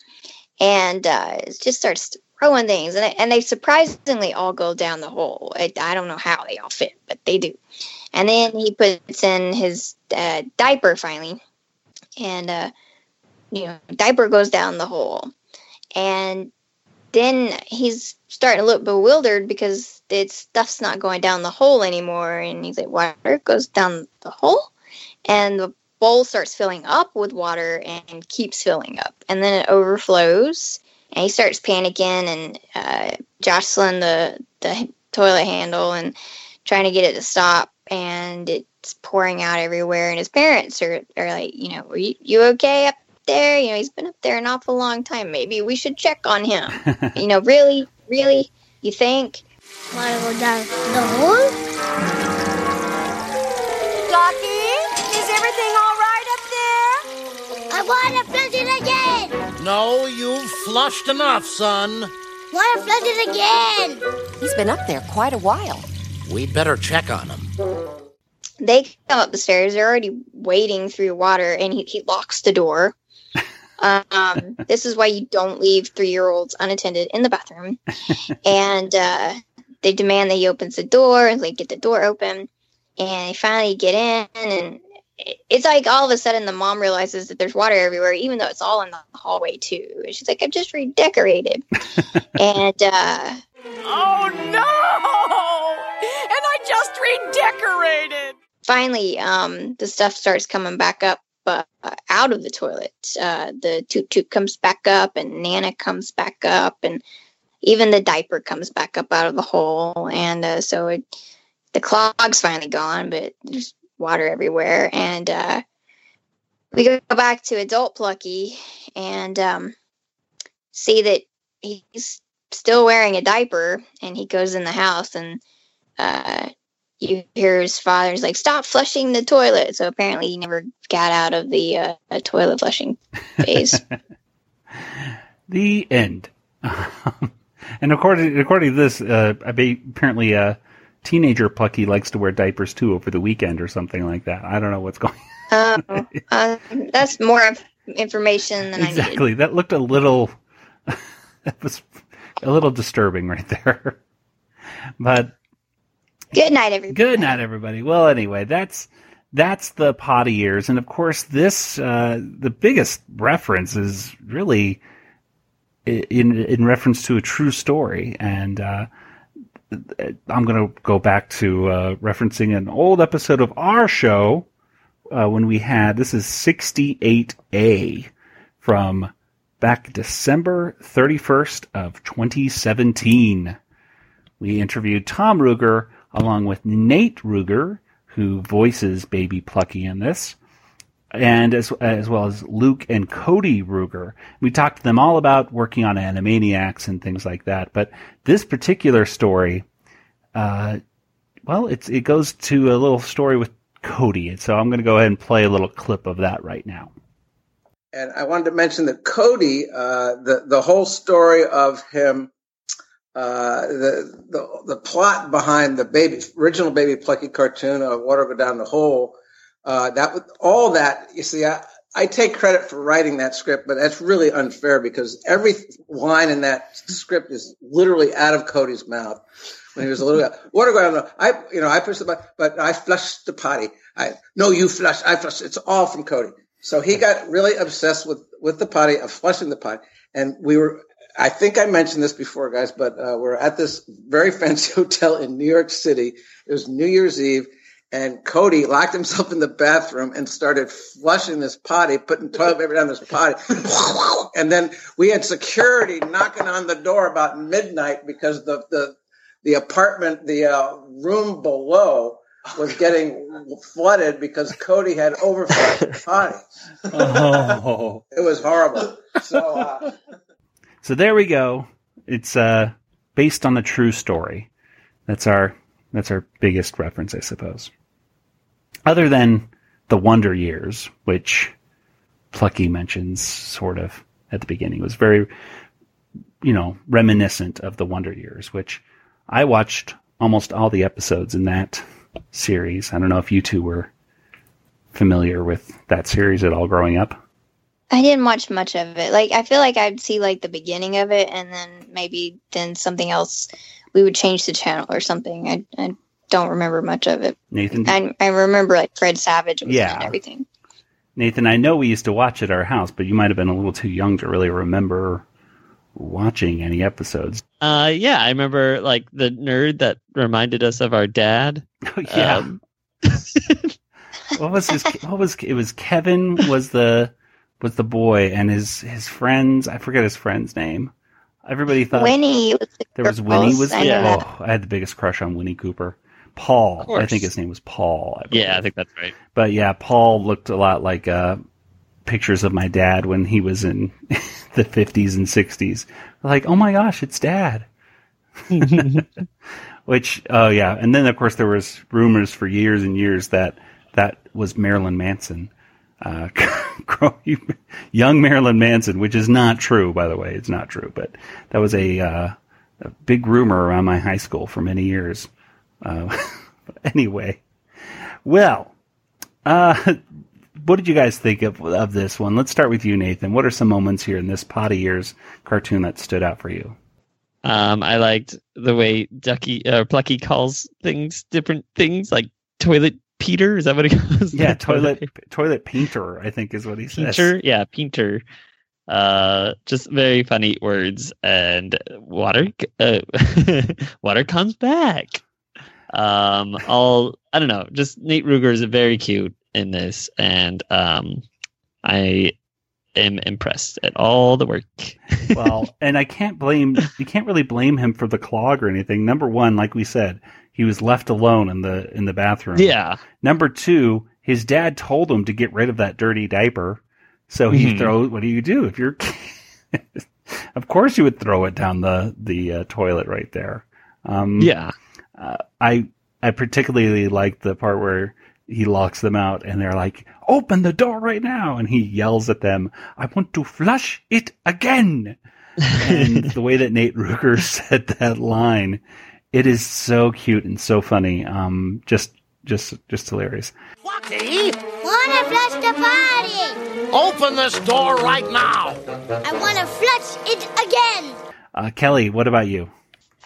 Speaker 5: and uh, it just starts throwing things, and and they surprisingly all go down the hole. I, I don't know how they all fit, but they do. And then he puts in his uh, diaper finally, and uh, you know, diaper goes down the hole, and then he's starting to look bewildered because it's stuff's not going down the hole anymore, and he's like, "Water goes down the hole," and the bowl starts filling up with water and keeps filling up, and then it overflows, and he starts panicking and uh, jostling the the toilet handle and trying to get it to stop, and it's pouring out everywhere. And his parents are, are like, you know, are you, you okay up there? You know, he's been up there an awful long time. Maybe we should check on him. you know, really, really, you think?
Speaker 3: Want to go down the hole?
Speaker 14: Ducky, is everything all right up there?
Speaker 3: I want to flush it again.
Speaker 13: No, you've flushed enough, son.
Speaker 3: Want to flush it again.
Speaker 14: He's been up there quite a while.
Speaker 13: We'd better check on him.
Speaker 5: They come up the stairs. They're already wading through water, and he, he locks the door. Um, this is why you don't leave three year olds unattended in the bathroom. and uh, they demand that he opens the door and they get the door open. And they finally get in, and it's like all of a sudden the mom realizes that there's water everywhere, even though it's all in the hallway too. And she's like, "I've just redecorated," and uh,
Speaker 14: Oh no! And I just redecorated.
Speaker 5: finally, um, the stuff starts coming back up uh, out of the toilet. Uh, the toot toot comes back up, and Nana comes back up, and even the diaper comes back up out of the hole. And uh, so it, the clog's finally gone, but there's water everywhere. And uh, we go back to adult Plucky and um, see that he's still wearing a diaper, and he goes in the house and. Uh, you hear his father's like, "Stop flushing the toilet." So apparently, he never got out of the uh, toilet flushing phase.
Speaker 2: the end. and according according to this, uh, apparently a teenager Plucky likes to wear diapers too over the weekend or something like that. I don't know what's going.
Speaker 5: Oh, uh, that's more information than I
Speaker 2: exactly. That looked a little. that was a little disturbing right there. but
Speaker 5: Good night, everybody.
Speaker 2: Good night, everybody. Well, anyway, that's that's the potty years, and of course, this uh, the biggest reference is really in in reference to a true story, and uh, I'm going to go back to uh, referencing an old episode of our show uh, when we had this is 68A from back December 31st of 2017. We interviewed Tom Ruegger along with Nate Ruegger, who voices Baby Plucky in this, and as as well as Luke and Cody Ruegger. We talked to them all about working on Animaniacs and things like that. But this particular story, uh, well, it's it goes to a little story with Cody, so I'm going to go ahead and play a little clip of that right now.
Speaker 15: And I wanted to mention that Cody, uh, the the whole story of him uh, the, the the plot behind the baby original Baby Plucky cartoon of Water Go Down the Hole. Uh, that all that you see. I, I take credit for writing that script, but that's really unfair because every line in that script is literally out of Cody's mouth when he was a little guy. Water go down the I you know I pushed the button, but I flushed the potty. I no, you flush. I flush. It's all from Cody. So he got really obsessed with with the potty of flushing the potty, and we were I think I mentioned this before, guys, but uh, we're at this very fancy hotel in New York City. It was New Year's Eve, and Cody locked himself in the bathroom and started flushing this potty, putting toilet paper down this potty. and then we had security knocking on the door about midnight because the the the apartment, the uh, room below was getting flooded because Cody had overflowed the potty.
Speaker 2: Oh.
Speaker 15: it was horrible. So. Uh,
Speaker 2: So there we go. It's uh, based on a true story. That's our that's our biggest reference, I suppose. Other than the Wonder Years, which Plucky mentions sort of at the beginning, was very, you know, reminiscent of the Wonder Years, which I watched almost all the episodes in that series. I don't know if you two were familiar with that series at all growing up.
Speaker 5: I didn't watch much of it. Like I feel like I'd see like the beginning of it, and then maybe then something else. We would change the channel or something. I I don't remember much of it.
Speaker 2: Nathan,
Speaker 5: I I remember like Fred Savage was
Speaker 2: Yeah.
Speaker 5: and everything.
Speaker 2: Nathan, I know we used to watch at our house, but you might have been a little too young to really remember watching any episodes.
Speaker 4: Uh, yeah, I remember like the nerd that reminded us of our dad.
Speaker 2: yeah.
Speaker 4: Um,
Speaker 2: what was his? What was it? Was Kevin was the was the boy and his his friends? I forget his friend's name. Everybody thought
Speaker 5: Winnie was the
Speaker 2: there was Winnie. Was
Speaker 5: I know
Speaker 2: oh, I had the biggest crush on Winnie Cooper. Paul, I think his name was Paul. I
Speaker 4: yeah, I think that's right.
Speaker 2: But yeah, Paul looked a lot like uh, pictures of my dad when he was in the 50s and 60s. Like, oh my gosh, it's dad. Which, oh yeah, and then of course there was rumors for years and years that that was Marilyn Manson, uh, young Marilyn Manson, which is not true, by the way. It's not true, but that was a, uh, a big rumor around my high school for many years. Uh, anyway, well, uh, what did you guys think of, of this one? Let's start with you, Nathan. What are some moments here in this Potty Years cartoon that stood out for you?
Speaker 4: Um, I liked the way Ducky uh, Plucky calls things different things, like toilet Peter. Is that what he calls?
Speaker 2: Yeah,
Speaker 4: it?
Speaker 2: toilet toilet painter, I think is what he says.
Speaker 4: Painter. Yeah, painter. Uh, just very funny words and water. Uh, water comes back. Um, all I don't know. Just Nate Ruegger is very cute in this, and um, I am impressed at all the work.
Speaker 2: well, and I can't blame you can't really blame him for the clog or anything. Number one, like we said, he was left alone in the in the bathroom.
Speaker 4: Yeah.
Speaker 2: Number two, his dad told him to get rid of that dirty diaper. So he
Speaker 4: Mhm.
Speaker 2: throw. What do you do if you're? of course, you would throw it down the the uh, toilet right there. Um,
Speaker 4: Yeah.
Speaker 2: uh, I I particularly like the part where he locks them out and they're like, "Open the door right now!" and he yells at them, "I want to flush it again." and the way that Nate Ruegger said that line, it is so cute and so funny. Um, just just just hilarious.
Speaker 9: Plucky,
Speaker 3: Wanna flush the party?
Speaker 13: open this door right now.
Speaker 3: I wanna flush it again.
Speaker 2: Uh, Kelly, what about you?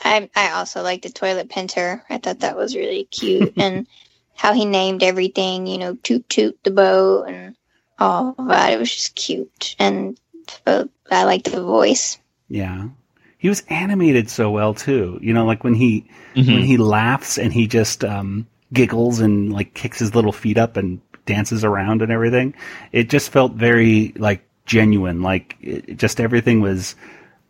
Speaker 5: I I also like the toilet painter. I thought that was really cute and how he named everything. You know, toot toot the boat and all that. It was just cute and uh, I liked the voice.
Speaker 2: Yeah. He was animated so well too. You know, like when he
Speaker 4: Mhm.
Speaker 2: when he laughs and he just um giggles and like kicks his little feet up and dances around and everything. It just felt very like genuine. Like it, it just everything was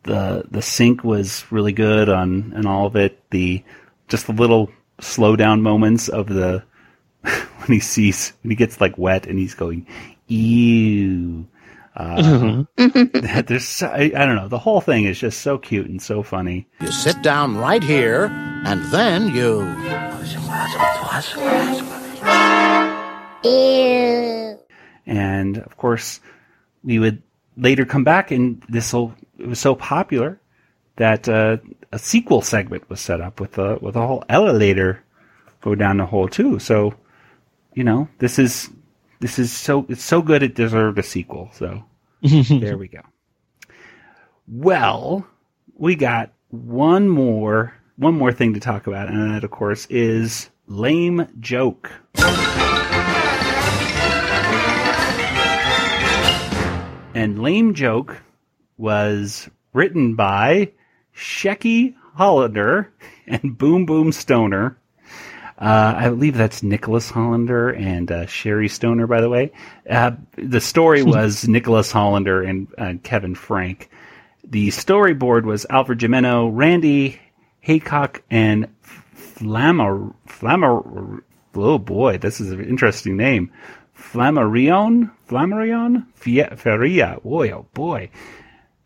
Speaker 2: the the sync was really good on and all of it. The just the little slow down moments of the when he sees when he gets like wet and he's going ew. Uh, there's so, I, I don't know the whole thing is just so cute and so funny.
Speaker 13: You sit down right here, and then you.
Speaker 3: Ew.
Speaker 2: And of course, we would later come back, and this will it was so popular that uh, a sequel segment was set up with a with a whole elevator go down the hole too. So, you know, this is this is so it's so good it deserved a sequel. So there we go. Well, we got one more one more thing to talk about, and that of course is lame joke. And Lame Joke was written by Shecky Hollander and Boom Boom Stoner. Uh, I believe that's Nicholas Hollander and uh, Sherri Stoner, by the way. Uh, the story was Nicholas Hollander and uh, Kevin Frank. The storyboard was Alfred Gimeno, Randy Haycock, and Flammer. Flammer. Oh boy, this is an interesting name. Flammarion? Flammarion? Feria. Boy, oh boy.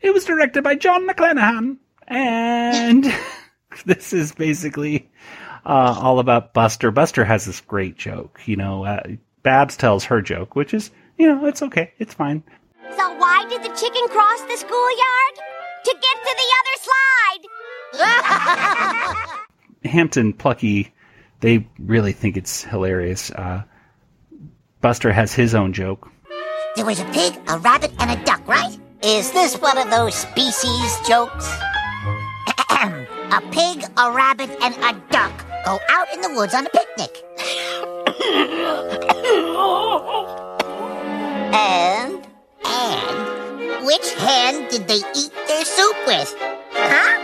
Speaker 2: It was directed by Jon McClenahan. And this is basically uh, all about Buster. Buster has this great joke. You know, uh, Babs tells her joke, which is, you know, it's okay. It's fine.
Speaker 3: So why did the chicken cross the schoolyard? To get to the other slide.
Speaker 2: Hampton Plucky, they really think it's hilarious. Uh, Buster has his own joke.
Speaker 8: There was a pig, a rabbit, and a duck, right? Is this one of those species jokes? a pig, a rabbit, and a duck go out in the woods on a picnic. and, and, which hand did they eat their soup with? Huh?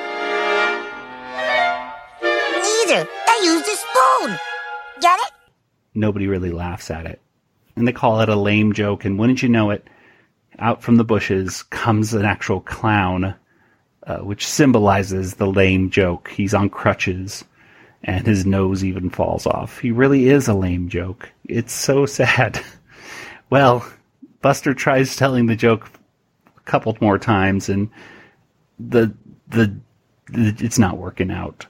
Speaker 8: Neither. They used a spoon. Get it?
Speaker 2: Nobody really laughs at it. And they call it a lame joke, and wouldn't you know it, out from the bushes comes an actual clown, uh, which symbolizes the lame joke. He's on crutches, and his nose even falls off. He really is a lame joke. It's so sad. well, Buster tries telling the joke a couple more times, and the the, the it's not working out.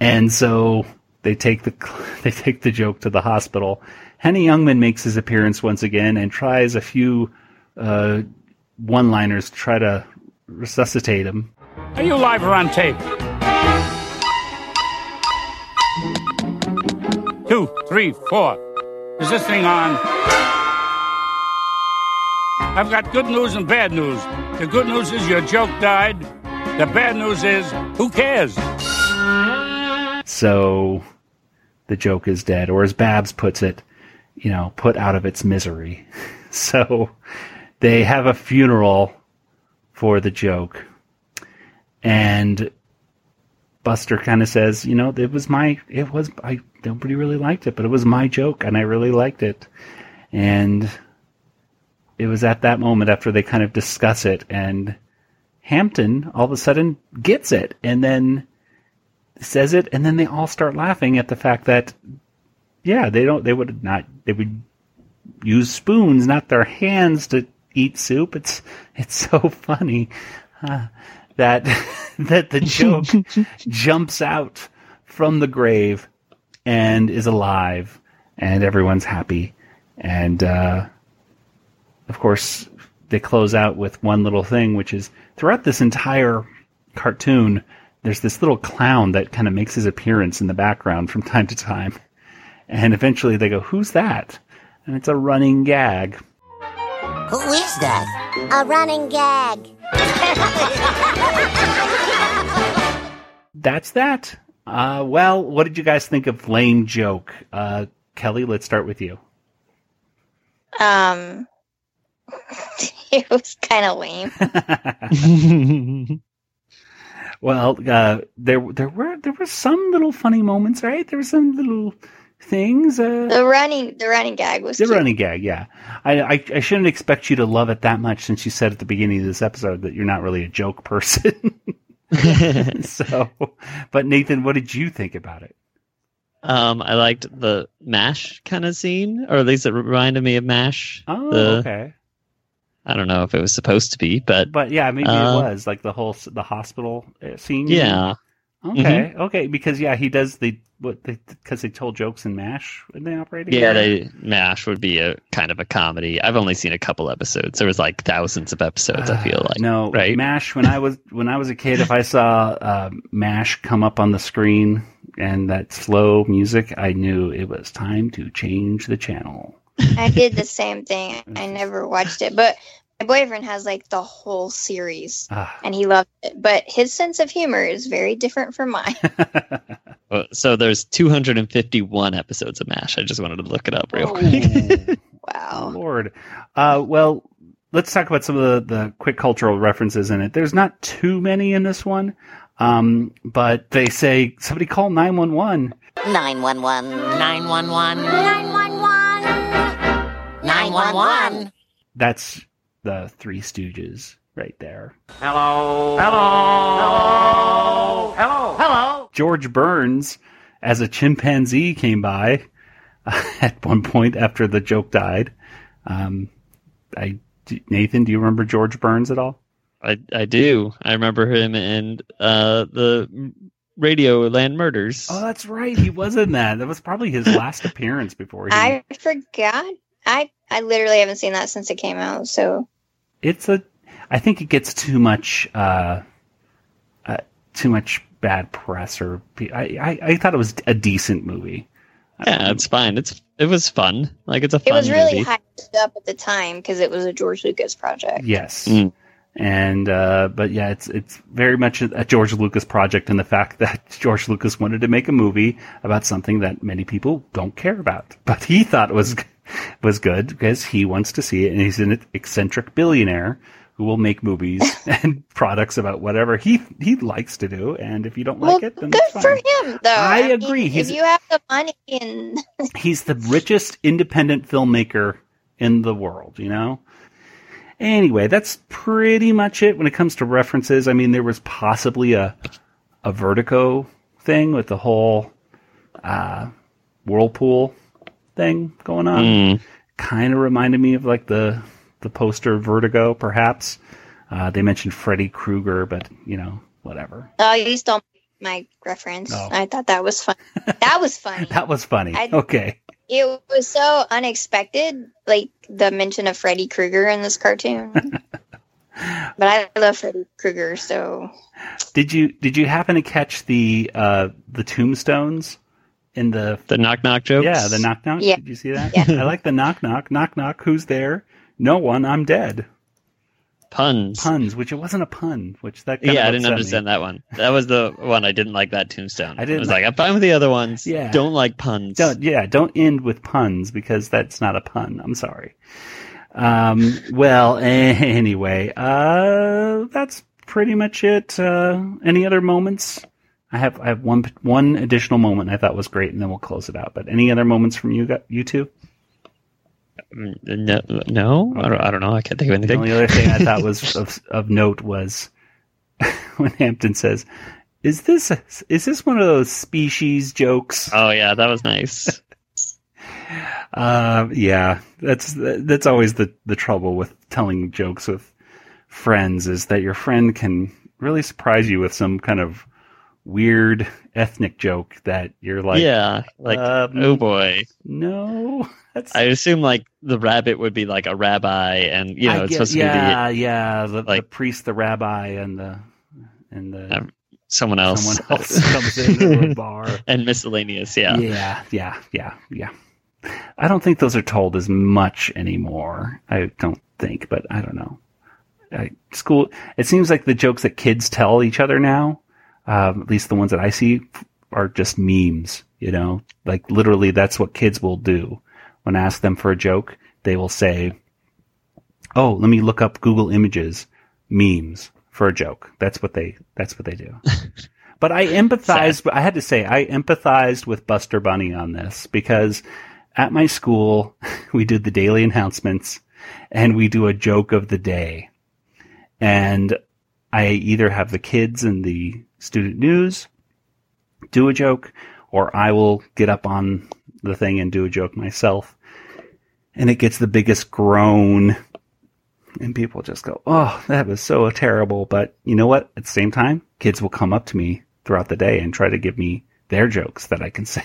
Speaker 2: And so they take the they take the joke to the hospital. Henny Youngman makes his appearance once again and tries a few uh, one-liners to try to resuscitate him.
Speaker 7: Are you live or on tape? Three, four. Is this thing on? I've got good news and bad news. The good news is your joke died. The bad news is, who cares?
Speaker 2: So the joke is dead, or as Babs puts it, you know, put out of its misery. So they have a funeral for the joke. And Buster kind of says, you know, it was my, it was, I, nobody really liked it, but it was my joke and I really liked it. And it was at that moment after they kind of discuss it and Hampton all of a sudden gets it and then says it and then they all start laughing at the fact that yeah, they don't, they would not, they would use spoons, not their hands to eat soup. It's it's so funny uh, that that the joke jumps out from the grave and is alive, and everyone's happy. And uh, of course, they close out with one little thing, which is throughout this entire cartoon, there's this little clown that kind of makes his appearance in the background from time to time. And eventually they go, Who's that? And it's a running gag.
Speaker 8: Who is that?
Speaker 3: A running gag.
Speaker 2: That's that. Uh, well, what did you guys think of Lame Joke? Uh, Kelly, let's start with you.
Speaker 5: Um, it was kind of lame.
Speaker 2: Well, uh, there there were there were some little funny moments, right? There were some little things. Uh,
Speaker 5: the running, the running gag was
Speaker 2: the
Speaker 5: cute.
Speaker 2: running gag, yeah. I, I I shouldn't expect you to love it that much since you said at the beginning of this episode that you're not really a joke person. so, but Nathan, what did you think about it?
Speaker 4: Um, I liked the Mash kind of scene, or at least it reminded me of Mash.
Speaker 2: Oh,
Speaker 4: The-
Speaker 2: okay.
Speaker 4: I don't know if it was supposed to be, but
Speaker 2: But yeah, maybe
Speaker 4: uh,
Speaker 2: it was like the whole the hospital uh, scene.
Speaker 4: Yeah.
Speaker 2: Okay. Okay. Because yeah, he does the what they because they told jokes in Mash when they operated.
Speaker 4: Yeah, they Mash would be a kind of a comedy. I've only seen a couple episodes. There was like thousands of episodes. I feel like
Speaker 2: no
Speaker 4: right.
Speaker 2: Mash. When I was when I was a kid, if I saw uh, Mash come up on the screen and that slow music, I knew it was time to change the channel.
Speaker 5: I did the same thing. I never watched it, but my boyfriend has like the whole series,
Speaker 2: Ah.
Speaker 5: and he loved it. But his sense of humor is very different from mine.
Speaker 4: So there's 251 episodes of Mash. I just wanted to look it up real
Speaker 2: Oh.
Speaker 4: quick.
Speaker 5: wow.
Speaker 2: Lord. Uh, well, let's talk about some of the, the quick cultural references in it. There's not too many in this one, um, but they say somebody call 911.
Speaker 8: 911. 911. 911. 911.
Speaker 2: That's the Three Stooges right there.
Speaker 8: Hello. Hello. Hello. Hello.
Speaker 2: George Burns as a chimpanzee came by at one point after the joke died. Um, I, Nathan, do you remember George Burns at all?
Speaker 4: I I do. I remember him in uh, the Radioland Murders.
Speaker 2: Oh, that's right. He was in that. That was probably his last appearance before he.
Speaker 5: I forgot. I I literally haven't seen that since it came out. So
Speaker 2: it's a I think it gets too much uh, uh too much bad press or I, I I thought it was a decent movie.
Speaker 4: Yeah, it's fine. It's it was fun. Like it's a fun
Speaker 5: It was really
Speaker 4: movie.
Speaker 5: hyped up at the time because it was a George Lucas project.
Speaker 2: Yes.
Speaker 4: Mm.
Speaker 2: And uh, but yeah, it's it's very much a, a George Lucas project and the fact that George Lucas wanted to make a movie about something that many people don't care about, but he thought was was good because he wants to see it, and he's an eccentric billionaire who will make movies and products about whatever he he likes to do. And if you don't like it, then
Speaker 5: Good for him, though.
Speaker 2: I
Speaker 5: mean,
Speaker 2: agree. He's-
Speaker 5: if you have the money and
Speaker 2: he's the richest independent filmmaker in the world, you know? Anyway, that's pretty much it when it comes to references. I mean, there was possibly a a Vertigo thing with the whole uh, whirlpool thing going on.
Speaker 4: Mm.
Speaker 2: Kind of reminded me of like the the poster Vertigo, perhaps. Uh, they mentioned Freddy Krueger, but you know, whatever.
Speaker 5: oh, you stole my reference.
Speaker 2: Oh.
Speaker 5: I thought that was fun. that was funny.
Speaker 2: That was funny.
Speaker 5: I-
Speaker 2: okay.
Speaker 5: It was so unexpected, like the mention of Freddy Krueger in this cartoon. but I love Freddy Krueger, so
Speaker 2: Did you did you happen to catch the uh, the tombstones in the
Speaker 4: The knock knock jokes.
Speaker 2: yeah the knock knock?
Speaker 5: Yeah.
Speaker 2: Did you see that?
Speaker 5: Yeah.
Speaker 2: I like the knock knock knock knock. Who's there? No one. I'm dead.
Speaker 4: puns.
Speaker 2: Puns, which it wasn't a pun. Which that kind
Speaker 4: Yeah,
Speaker 2: of
Speaker 4: I didn't understand
Speaker 2: me.
Speaker 4: that one. That was the one I didn't like. That tombstone.
Speaker 2: I
Speaker 4: I
Speaker 2: didn't
Speaker 4: was
Speaker 2: like-
Speaker 4: like, I'm fine with the other ones.
Speaker 2: Yeah.
Speaker 4: don't like puns.
Speaker 2: Don't yeah. Don't end with puns because that's not a pun. I'm sorry. Um. Well. Anyway. Uh. That's pretty much it. Uh. Any other moments? I have I have one one additional moment I thought was great, and then we'll close it out. But any other moments from you you two?
Speaker 4: No, no I, don't, I don't know. I can't think of anything.
Speaker 2: The only other thing I thought was of, of note was when Hampton says, "Is this is this one of those species jokes?"
Speaker 4: Oh yeah, that was nice.
Speaker 2: Uh, yeah, that's that's always the the trouble with telling jokes with friends is that your friend can really surprise you with some kind of weird ethnic joke that you're like,
Speaker 4: yeah, like
Speaker 2: um,
Speaker 4: oh boy.
Speaker 2: no, that's
Speaker 4: I assume like the rabbit would be like a rabbi, and you know
Speaker 2: I
Speaker 4: it's
Speaker 2: get-
Speaker 4: supposed to be
Speaker 2: yeah, yeah, the, the
Speaker 4: like-
Speaker 2: priest, the rabbi, and the and the
Speaker 4: Um, someone else,
Speaker 2: someone else comes into a bar.
Speaker 4: and miscellaneous. Yeah.
Speaker 2: yeah, yeah, yeah, yeah. I don't think those are told as much anymore. I don't think, but I don't know. I, school. It seems like the jokes that kids tell each other now, um, at least the ones that I see, are just memes. You know, like literally, that's what kids will do. When I ask them for a joke, they will say, "Oh, let me look up Google Images memes for a joke." That's what they. That's what they do. But I empathized. I had to say, I empathized with Buster Bunny on this because at my school we did the daily announcements and we do a joke of the day, and I either have the kids in the student news do a joke, or I will get up on the thing and do a joke myself, and it gets the biggest groan. And people just go, "Oh, that was so terrible." But you know what? At the same time, kids will come up to me throughout the day and try to give me their jokes that I can say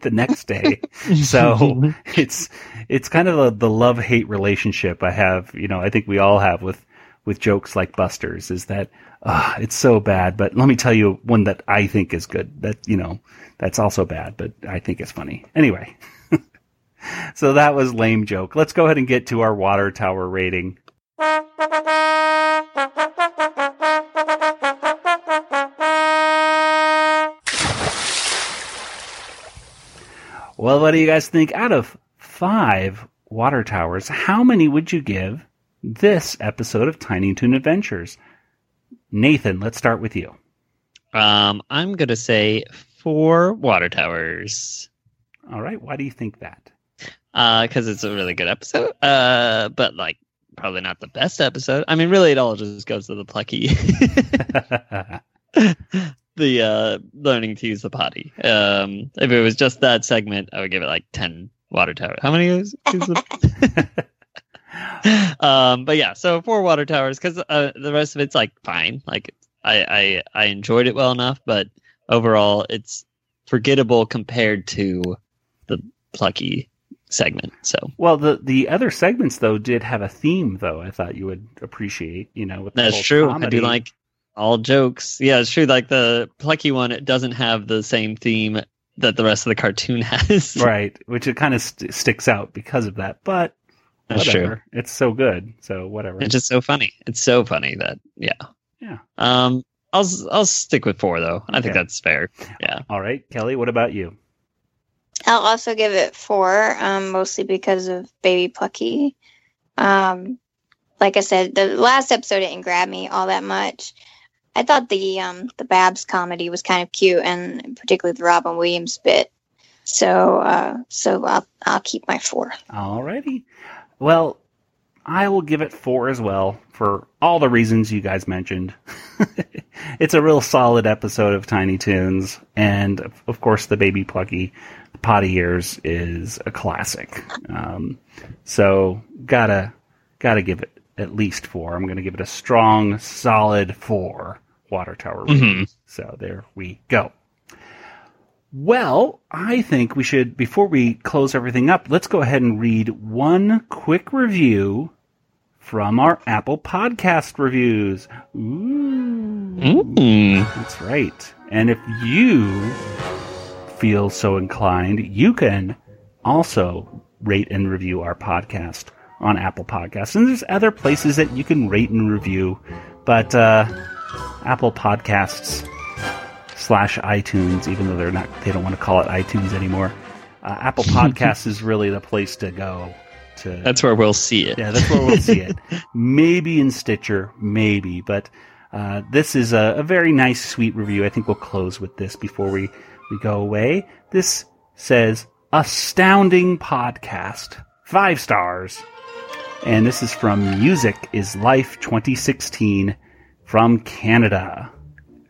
Speaker 2: the next day. so it's it's kind of a, the love hate relationship I have. You know, I think we all have with with jokes like Buster's. Is that uh, it's so bad, but let me tell you one that I think is good. That you know, that's also bad, but I think it's funny. Anyway. So that was lame joke. Let's go ahead and get to our water tower rating. Well, what do you guys think? Out of five water towers, how many would you give this episode of Tiny Toon Adventures? Nathan, let's start with you.
Speaker 4: Um, I'm gonna say four water towers.
Speaker 2: All right. Why do you think that?
Speaker 4: Uh, because it's a really good episode. Uh, but like probably not the best episode. I mean, really, it all just goes to the plucky. the uh learning to use the potty. Um, if it was just that segment, I would give it like ten water towers. How many is? is it? um, but yeah, so four water towers because uh, the rest of it's like fine. Like I, I I enjoyed it well enough, but overall, it's forgettable compared to the plucky segment. So
Speaker 2: Well, the the other segments though did have a theme though. I thought you would appreciate. You know, with the
Speaker 4: That's true. I do like all jokes. Yeah, it's true. Like the plucky one, it doesn't have the same theme that the rest of the cartoon has.
Speaker 2: right, which it kind of st- sticks out because of that. But
Speaker 4: That's
Speaker 2: whatever.
Speaker 4: true.
Speaker 2: It's so good. So whatever.
Speaker 4: It's just so funny. It's so funny that yeah.
Speaker 2: Yeah.
Speaker 4: Um I'll s- I'll stick with 4 though. I think
Speaker 2: Okay.
Speaker 4: that's fair. Yeah.
Speaker 2: All right, Kelly. What about you?
Speaker 5: I'll also give it four, um, mostly because of Baby Plucky. Um, like I said, the last episode didn't grab me all that much. I thought the um, the Babs comedy was kind of cute, and particularly the Robin Williams bit. So, uh, so I'll I'll keep my four.
Speaker 2: Alrighty. Well, I will give it four as well for all the reasons you guys mentioned. it's a real solid episode of Tiny Toons, and of- course, the Baby Plucky Potty Years is a classic. Um, so gotta gotta give it at least four. I'm gonna give it a strong, solid four. Water Tower reviews. So there we go. Well, I think we should, before we close everything up, let's go ahead and read one quick review from our Apple Podcast reviews. Ooh. That's right. And if you feel so inclined, you can also rate and review our podcast on Apple Podcasts. And there's other places that you can rate and review, but uh, Apple Podcasts slash iTunes, even though they're not, they don't want to call it iTunes anymore. Uh, Apple Podcasts is really the place to go. To
Speaker 4: That's where we'll see it.
Speaker 2: yeah, that's where we'll see it. Maybe in Stitcher, maybe, but uh, this is a, a very nice, sweet review. I think we'll close with this before we we go away. This says astounding podcast, five stars, and this is from Music is Life 2016 from Canada.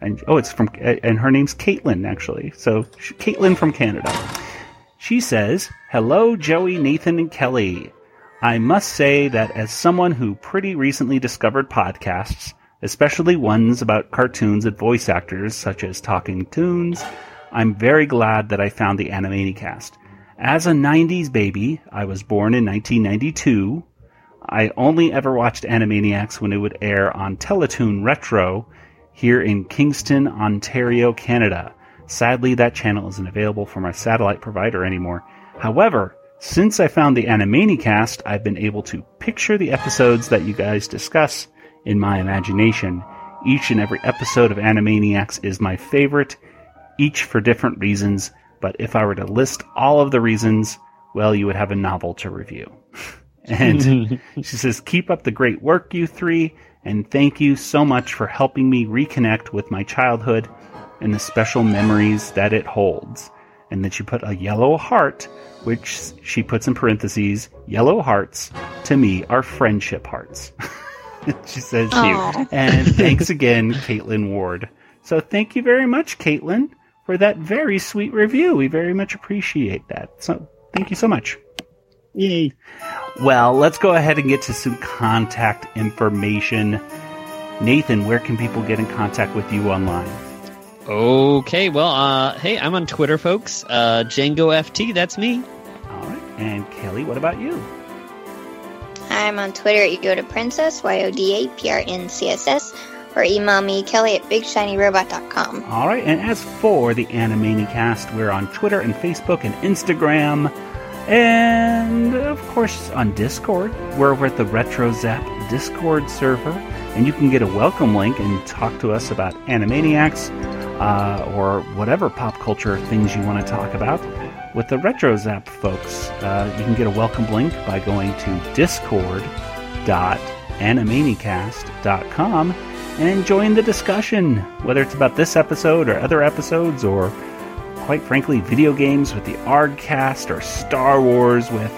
Speaker 2: And oh, it's from uh, and her name's Caitlin actually. So Caitlin from Canada. She says, "Hello, Joey, Nathan, and Kelly. I must say that as someone who pretty recently discovered podcasts, especially ones about cartoons and voice actors such as Talking Toons, I'm very glad that I found the Animanicast. As a 90s baby, I was born in 1992. I only ever watched Animaniacs when it would air on Teletoon Retro here in Kingston, Ontario, Canada. Sadly, that channel isn't available for my satellite provider anymore. However, since I found the Animanicast, I've been able to picture the episodes that you guys discuss in my imagination. Each and every episode of Animaniacs is my favorite, each for different reasons, but if I were to list all of the reasons, well, you would have a novel to review. and she says, Keep up the great work, you three, and thank you so much for helping me reconnect with my childhood and the special memories that it holds. And then she put a yellow heart, which she puts in parentheses, yellow hearts to me are friendship hearts. she says,
Speaker 5: Aw.
Speaker 2: and thanks again, Caitlin Ward. So thank you very much, Caitlin, for that very sweet review. We very much appreciate that. So thank you so much. Yay. Well, let's go ahead and get to some contact information. Nathan, where can people get in contact with you online?
Speaker 4: Okay, well, uh, hey, I'm on Twitter, folks. Uh, Django FT, that's me.
Speaker 2: All right. And Kelly, what about you?
Speaker 5: I'm on Twitter at Yoda Princess, Y O D A P R N C S S, or email me, Kelly at BigShinyRobot.com.
Speaker 2: All right. And as for the Animanicast, we're on Twitter and Facebook and Instagram. And of course, on Discord. We're over at the Retro Zap Discord server. And you can get a welcome link and talk to us about Animaniacs uh, or whatever pop culture things you want to talk about. With the Retro Zap folks, uh, you can get a welcome link by going to discord.animanicast.com and join the discussion, whether it's about this episode or other episodes or quite frankly, video games with the ARGcast or Star Wars with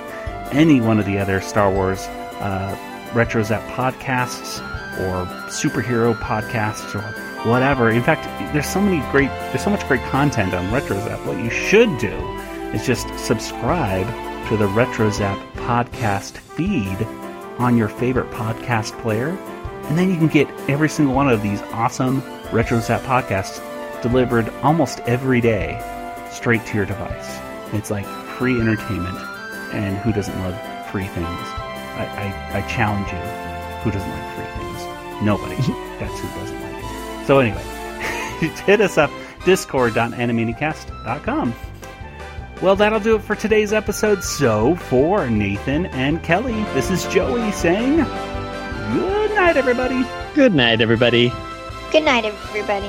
Speaker 2: any one of the other Star Wars uh, Retro Zap podcasts or superhero podcasts or whatever. In fact, there's so many great, there's so much great content on RetroZap. What you should do is just subscribe to the RetroZap podcast feed on your favorite podcast player, and then you can get every single one of these awesome RetroZap podcasts delivered almost every day straight to your device. It's like free entertainment, and who doesn't love free things? I, I, I challenge you. Who doesn't like free things? Nobody. Mhm. That's who doesn't like it. So anyway, hit us up, discord.animanicast.com. Well, that'll do it for today's episode. So, for Nathan and Kelly, this is Joey saying good night, everybody.
Speaker 4: Good night, everybody.
Speaker 5: Good night, everybody.